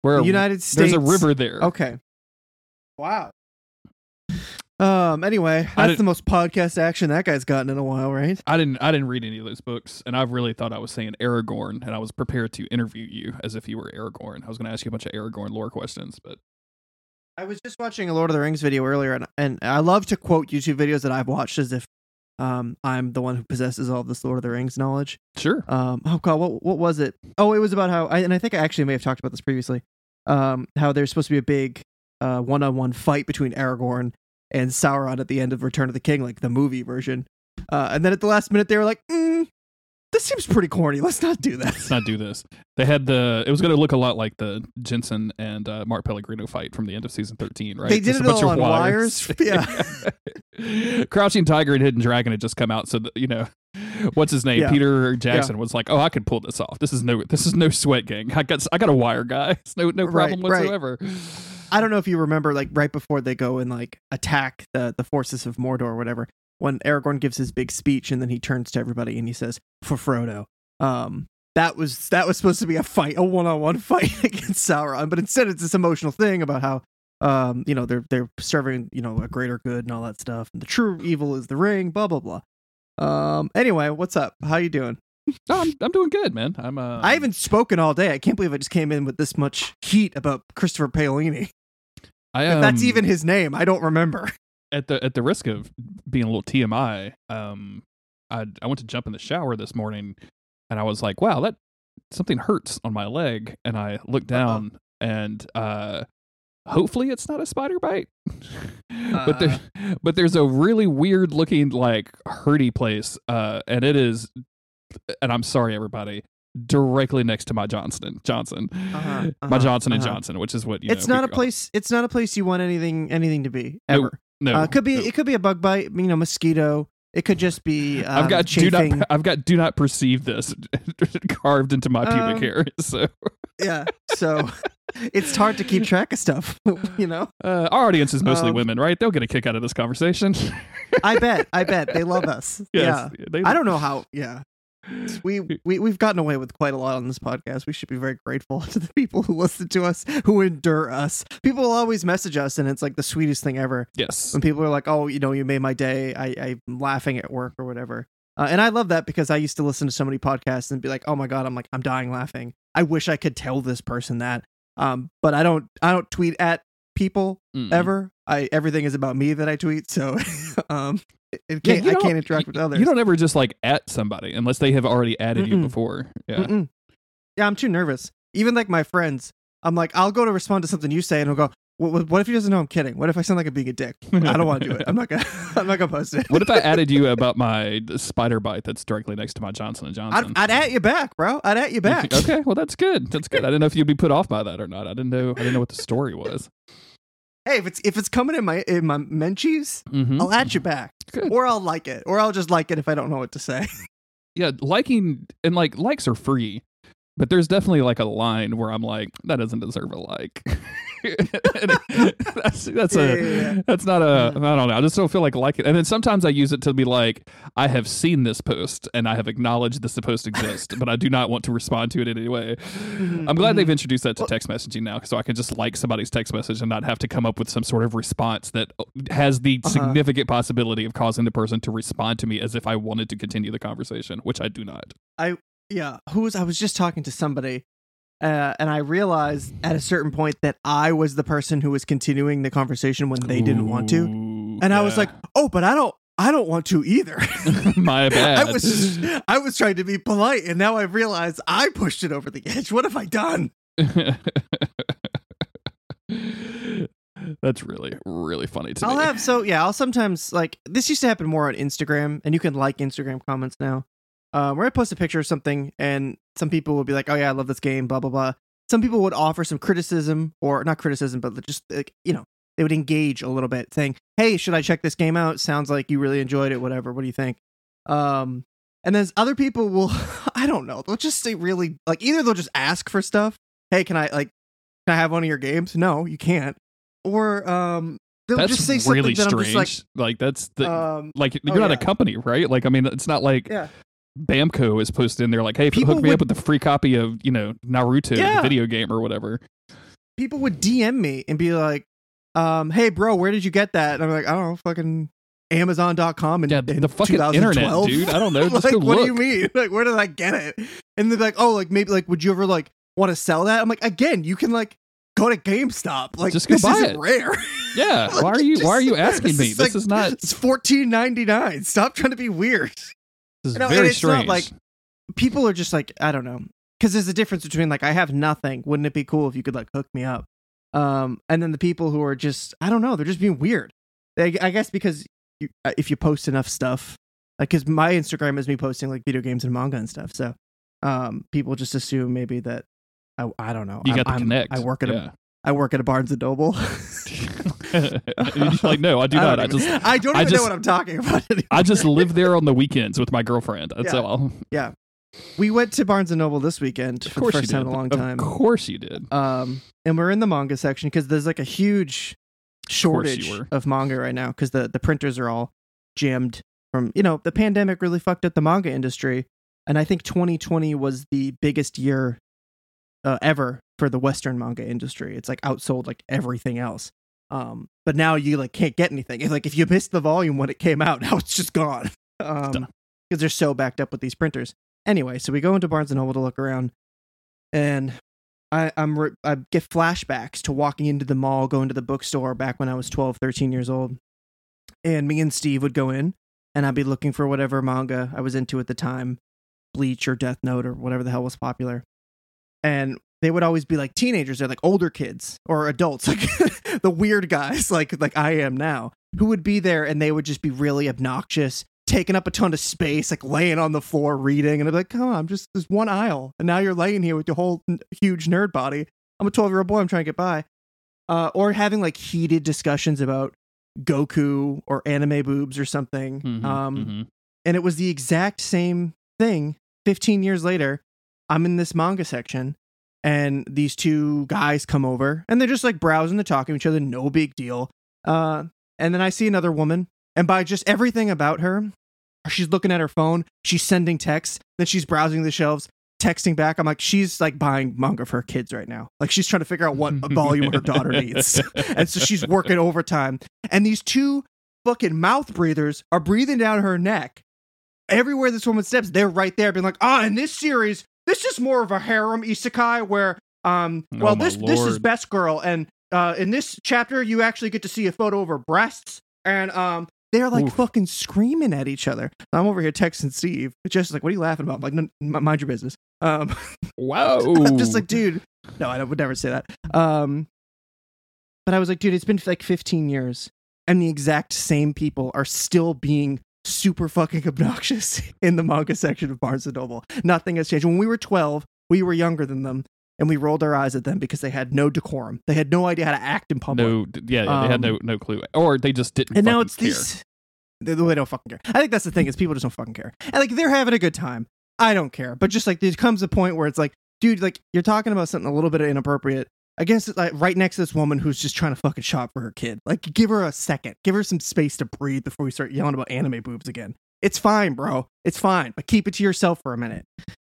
where the United States. there's a river there. Okay. Wow. Um. Anyway, that's the most podcast action that guy's gotten in a while, right? I didn't I didn't read any of those books, and I really thought I was saying Aragorn, and I was prepared to interview you as if you were Aragorn. I was going to ask you a bunch of Aragorn lore questions, but I was just watching a Lord of the Rings video earlier, and and I love to quote YouTube videos that I've watched as if um I'm the one who possesses all this Lord of the Rings knowledge. sure. um oh god what what was it oh it was about how I, and i think i actually may have talked about this previously um how there's supposed to be a big uh one-on-one fight between aragorn and sauron at the end of return of the king like the movie version uh and then at the last minute they were like mm, this seems pretty corny let's not do that Let's not do this. They had the. It was going to look a lot like the Jensen and uh, Mark Pellegrino fight from the end of season thirteen, right? They did Just a it bunch all of on wires. Yeah. Crouching Tiger and Hidden Dragon had just come out, so that, you know, what's his name? Yeah. Peter Jackson was like, "Oh, I could pull this off. This is no. This is no sweat, gang. I got. I got a wire, guy. It's no no problem right. whatsoever." i don't know if you remember like right before they go and like attack the the forces of mordor or whatever when aragorn gives his big speech and then he turns to everybody and he says for frodo. Um that was that was supposed to be a fight a one-on-one fight against sauron but instead it's this emotional thing about how um you know they're they're serving you know a greater good and all that stuff. And the true evil is the ring blah blah blah. Um anyway what's up? How you doing? No, I'm I'm doing good, man. I'm. Uh, i haven't spoken all day. I can't believe i just came in with this much heat about christopher paolini. I, if that's um, even his name i don't remember at the at the risk of being a little TMI, um, I I went to jump in the shower this morning, and I was like, wow, that something hurts on my leg, and I looked down, and uh, hopefully it's not a spider bite, but there, but there's a really weird looking like hurty place, uh, and it is, and I'm sorry everybody. Directly next to my Johnson, Johnson, Uh-huh, my uh-huh, Johnson and uh-huh. Johnson, which is what you it's know, not a place it's not a place you want anything anything to be ever No, uh, it could be no. it could be a bug bite you know mosquito it could just be um, I've got do not I've got do not perceive this carved into my pubic Um, hair. So yeah so it's hard to keep track of stuff you know uh, our audience is mostly Um, women, right? They'll get a kick out of this conversation. i bet i bet they love us yes, yeah they, i don't know how yeah we, we we've gotten away with quite a lot on this podcast. We should be very grateful to the people who listen to us, who endure us. People will always message us, and it's like the sweetest thing ever. Yes. When people are like, "Oh, you know, you made my day," I, I'm laughing at work or whatever. Uh, and I love that because I used to listen to so many podcasts and be like, "Oh my god," I'm like, I'm dying laughing. I wish I could tell this person that, um, but I don't. I don't tweet at people Mm-mm. ever. I everything is about me that I tweet, so um, it, can't, you I can't interact with others. You don't ever just like at somebody unless they have already added you Mm-mm. before. Yeah. Mm-mm. Yeah, I'm too nervous. Even like my friends, I'm like, I'll go to respond to something you say, and I'll go, "What, if he doesn't know I'm kidding? What if I sound like I'm being a dick? I don't want to do it. I'm not gonna. I'm not gonna post it. What if I added you about my spider bite that's directly next to my Johnson and I'd, Johnson? I'd at you back, bro. I'd at you back. okay, well that's good. That's good. I didn't know if you'd be put off by that or not. I didn't know. I didn't know what the story was. Hey, if it's if it's coming in my in my menchies, Mm-hmm. I'll at you back, Good. or I'll like it, or I'll just like it if I don't know what to say. yeah, liking and like likes are free, but there's definitely like a line where I'm like, that doesn't deserve a like. That's that's Yeah, a yeah, yeah. that's not a I don't know. I just don't feel like like it. And then sometimes I use it to be like, I have seen this post and I have acknowledged this post exists, but I do not want to respond to it in any way. I'm glad they've introduced that to text messaging now, so I can just like somebody's text message and not have to come up with some sort of response that has the Uh-huh. significant possibility of causing the person to respond to me as if I wanted to continue the conversation, which I do not. I yeah who was i was just talking to somebody uh, and i realized at a certain point that i was the person who was continuing the conversation when they didn't want to. And i was like oh but i don't i don't want to either. My bad. i was just, i was trying to be polite and now i realize i pushed it over the edge. What have i done? That's really, really funny to i'll me. have so yeah i'll sometimes like this used to happen more on instagram and you can like instagram comments now uh, where i post a picture of something and some people will be like oh yeah i love this game blah blah blah. Some people would offer some criticism or not criticism but just like you know they would engage a little bit saying hey should i check this game out? Sounds like you really enjoyed it whatever. What do you think? Um and then other people will i don't know they'll just say really like either they'll just ask for stuff hey can i like can i have one of your games? No you can't. Or um they'll That's just say something really that strange. i'm just like, that's the like um like you're oh, not a company, right? Like I mean, it's not like yeah Bamco is posted in there like, hey, if you People hook me up with the free copy of you know Naruto, Yeah. the video game or whatever. people would dm me and be like um hey bro where did you get that and i'm like i don't know fucking amazon.com and Yeah, the fucking internet, dude. I don't know. Just like what do you mean like where did i get it and they're like oh like maybe like would you ever like want to sell that i'm like again you can like go to gamestop like Just go this buy isn't it. rare Yeah, Like, why are you just- why are you asking me? This like- is not. it's 14.99 stop trying to be weird This is No, very it's not strange. like- people are just like i don't know because there's a difference between like i have nothing wouldn't it be cool if you could like hook me up um and then the people who are just i don't know they're just being weird they, i guess because you, uh, if you post enough stuff like because my instagram is me posting like video games and manga and stuff so um people just assume maybe that i, I don't know you I'm- got the I'm- connect. i work at yeah. a i work at a barnes and noble You're like, no, I do not. I just I don't I even just- know what i'm talking about anymore. I just live there on the weekends with my girlfriend. That's Yeah. all. Yeah. We went to barnes and noble this weekend Of for the course you first did. time in a long time Of course you did. um and we're in the manga section because there's like a huge shortage were. of manga right now because the the printers are all jammed from you know the pandemic really fucked up the manga industry and i think 2020 was the biggest year uh, ever for the western manga industry it's like outsold like everything else. Um but now you like can't get anything. It's like if you missed the volume when it came out now it's just gone. Um because they're so backed up with these printers. Anyway so we go into barnes and noble to look around and I, I'm re- I get flashbacks to walking into the mall, going to the bookstore back when I was 12, 13 years old. And me and Steve would go in, and I'd be looking for whatever manga I was into at the time, Bleach or Death Note or whatever the hell was popular. And they would always be like teenagers, they're like older kids or adults, like the weird guys, like like I am now, who would be there, and they would just be really obnoxious, taking up a ton of space, like laying on the floor reading, and I'd be like, "Come on, I'm just there's one aisle, and now you're laying here with your whole n- huge nerd body." I'm a 12 year old boy. I'm trying to get by. Uh, or having like heated discussions about Goku or anime boobs or something. Mhm, um, mhm. and it was the exact same thing 15 years later i'm in this manga section and these two guys come over and they're just like browsing they're talking to each other no big deal uh, and then i see another woman and by just everything about her she's looking at her phone, she's sending texts, then she's browsing the shelves, texting back. I'm like, she's like buying manga for her kids right now. Like she's trying to figure out what volume her daughter needs. and so she's working overtime. And these two fucking mouth breathers are breathing down her neck. Everywhere this woman steps, they're right there, being like, ah, in this series, this is more of a harem isekai where um Oh well my this this is best girl and uh in this chapter you actually get to see a photo of her breasts and um they're like Oof. fucking screaming at each other. I'm over here texting Steve. Just like, what are you laughing about? I'm like, "No, mind your business. Um, Whoa. I'm just like, dude, no, I would never say that. Um, but I was like, dude, it's been like 15 years, and the exact same people are still being super fucking obnoxious in the manga section of Barnes and Noble. Nothing has changed. When we were 12, we were younger than them, and we rolled our eyes at them because they had no decorum. They had no idea how to act in public. no, yeah, yeah, they had no Um, no clue, or they just didn't. and now it's care. these they, they don't fucking care i think that's the thing is people just don't fucking care and like they're having a good time i don't care but just like there comes a point where it's like dude like you're talking about something a little bit inappropriate against like right next to this woman who's just trying to fucking shop for her kid. Like give her a second. Give her some space to breathe before we start yelling about anime boobs again. It's fine bro. It's fine. But keep it to yourself for a minute.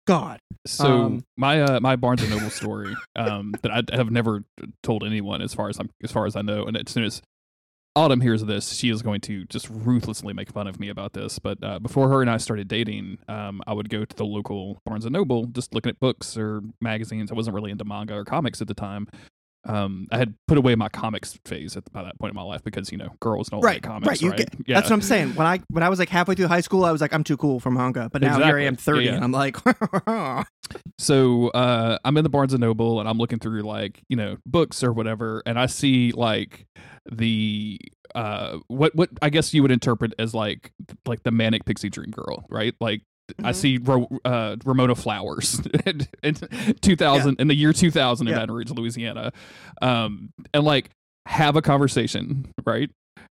God. So Um, my uh, my Barnes and Noble story um, that I have never told anyone as far as I'm as far as I know, and as soon as Autumn hears this, she is going to just ruthlessly make fun of me about this. But uh, before her and I started dating, um, I would go to the local Barnes and Noble, just looking at books or magazines. I wasn't really into manga or comics at the time. Um, I had put away my comics phase at by that point in my life because you know girls don't right like comics, right you right? get that's what i'm saying when i when i was like halfway through high school i was like i'm too cool for manga but now here i am 30 Yeah, yeah. and i'm like So uh, I'm in the Barnes and Noble and I'm looking through like you know books or whatever, and I see like the uh what what I guess you would interpret as like like the manic pixie dream girl, right? Like I Mhm. see Ro- uh, Ramona Flowers in, in 2000 in the year 2000 in Yeah. Baton Rouge, Louisiana, um, and like have a conversation, right?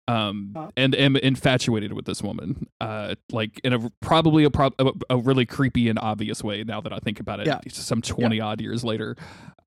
Um, Uh. and am infatuated with this woman, uh, like in a probably a, prob- a a really creepy and obvious way. Now that I think about it, Yeah. some twenty odd years later,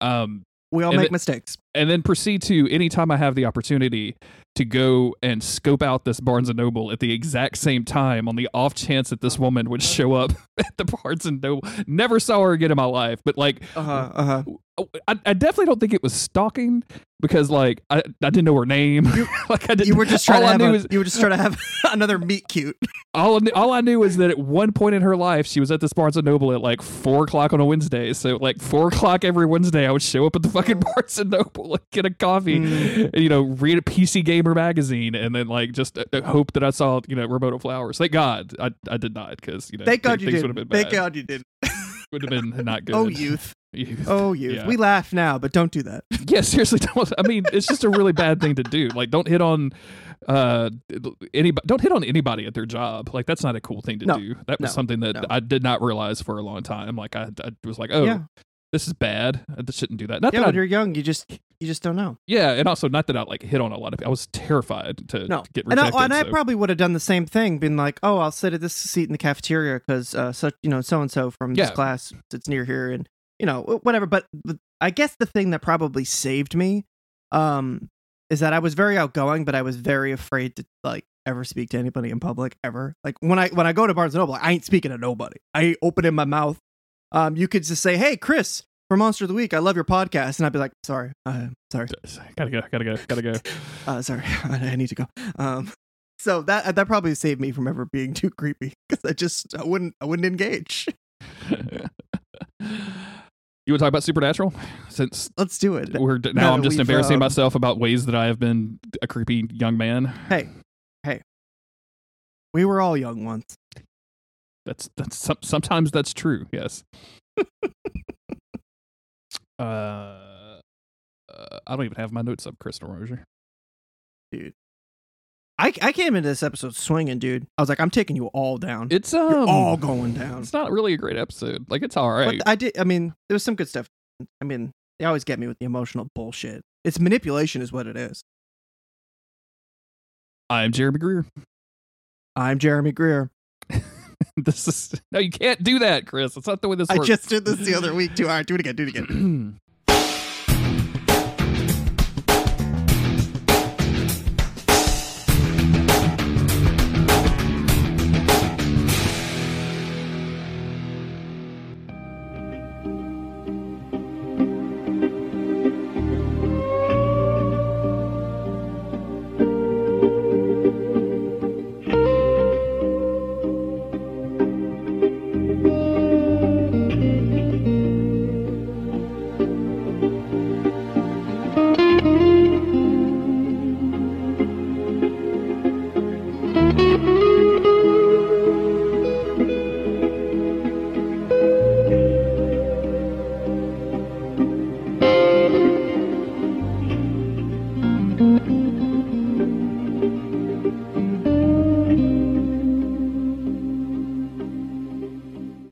um, we all make the- mistakes and then proceed to anytime I have the opportunity to go and scope out this Barnes and Noble at the exact same time on the off chance that this woman would show up at the Barnes and Noble. Never saw her again in my life, but like uh-huh uh-huh oh, I, I definitely don't think it was stalking because like I, I didn't know her name. like I didn't, you were just trying to I have knew a, is you were just trying to have another meet cute. all I knew, all I knew is that at one point in her life she was at this Barnes and Noble at like four o'clock on a Wednesday. So like four o'clock every Wednesday, I would show up at the fucking Barnes and Noble and get a coffee, Mm. and, you know, read a PC Gamer magazine, and then like just uh, uh, hope that I saw you know Ramona Flowers. Thank God I, I did not because you know Thank God you things did. would have been Thank. God you did. Would have been not good. Oh youth. Youth. Oh youth. Yeah. We laugh now, but don't do that. yeah seriously don't i mean it's just a really bad thing to do like don't hit on uh anybody don't hit on anybody at their job like that's not a cool thing to No. do that was No. something that No. i did not realize for a long time like i, I was like oh Yeah. This is bad i just shouldn't do that not Yeah, that when I, you're young, you just you just don't know. yeah and also not that i like hit on a lot of i was terrified to No. get And I, rejected and I so- probably would have done the same thing, been like, "Oh, I'll sit at this seat in the cafeteria because uh, such you know so and so from this class sits near here, and you know whatever." But, but I guess the thing that probably saved me, um, is that I was very outgoing, but I was very afraid to like ever speak to anybody in public ever. Like when I when I go to Barnes and Noble, I ain't speaking to nobody. I ain't opening my mouth. Um, you could just say, "Hey, Chris." For Monster of the Week, I love your podcast, and I'd be like, "Sorry, uh, sorry, gotta go gotta go gotta go uh, sorry, I, I need to go. Um, so that that probably saved me from ever being too creepy because I just I wouldn't I wouldn't engage. you want to talk about supernatural since Let's do it. we're now now i'm just embarrassing um, myself about ways that i have been a creepy young man Hey, hey, we were all young once. That's that's sometimes that's true. Yes. uh, uh, I don't even have my notes up, Crystal Rozier. Dude, I I came into this episode swinging, dude. I was like, I'm taking you all down. It's You're um, all going down. it's not really a great episode. Like it's all right. But I did. I mean, there was some good stuff. I mean, they always get me with the emotional bullshit. It's manipulation, is what it is. I'm Jeremy Greer. I'm Jeremy Greer. this is no, you can't do that, Chris. That's not the way this I works. just did this the other week too. All right, do it again. Do it again.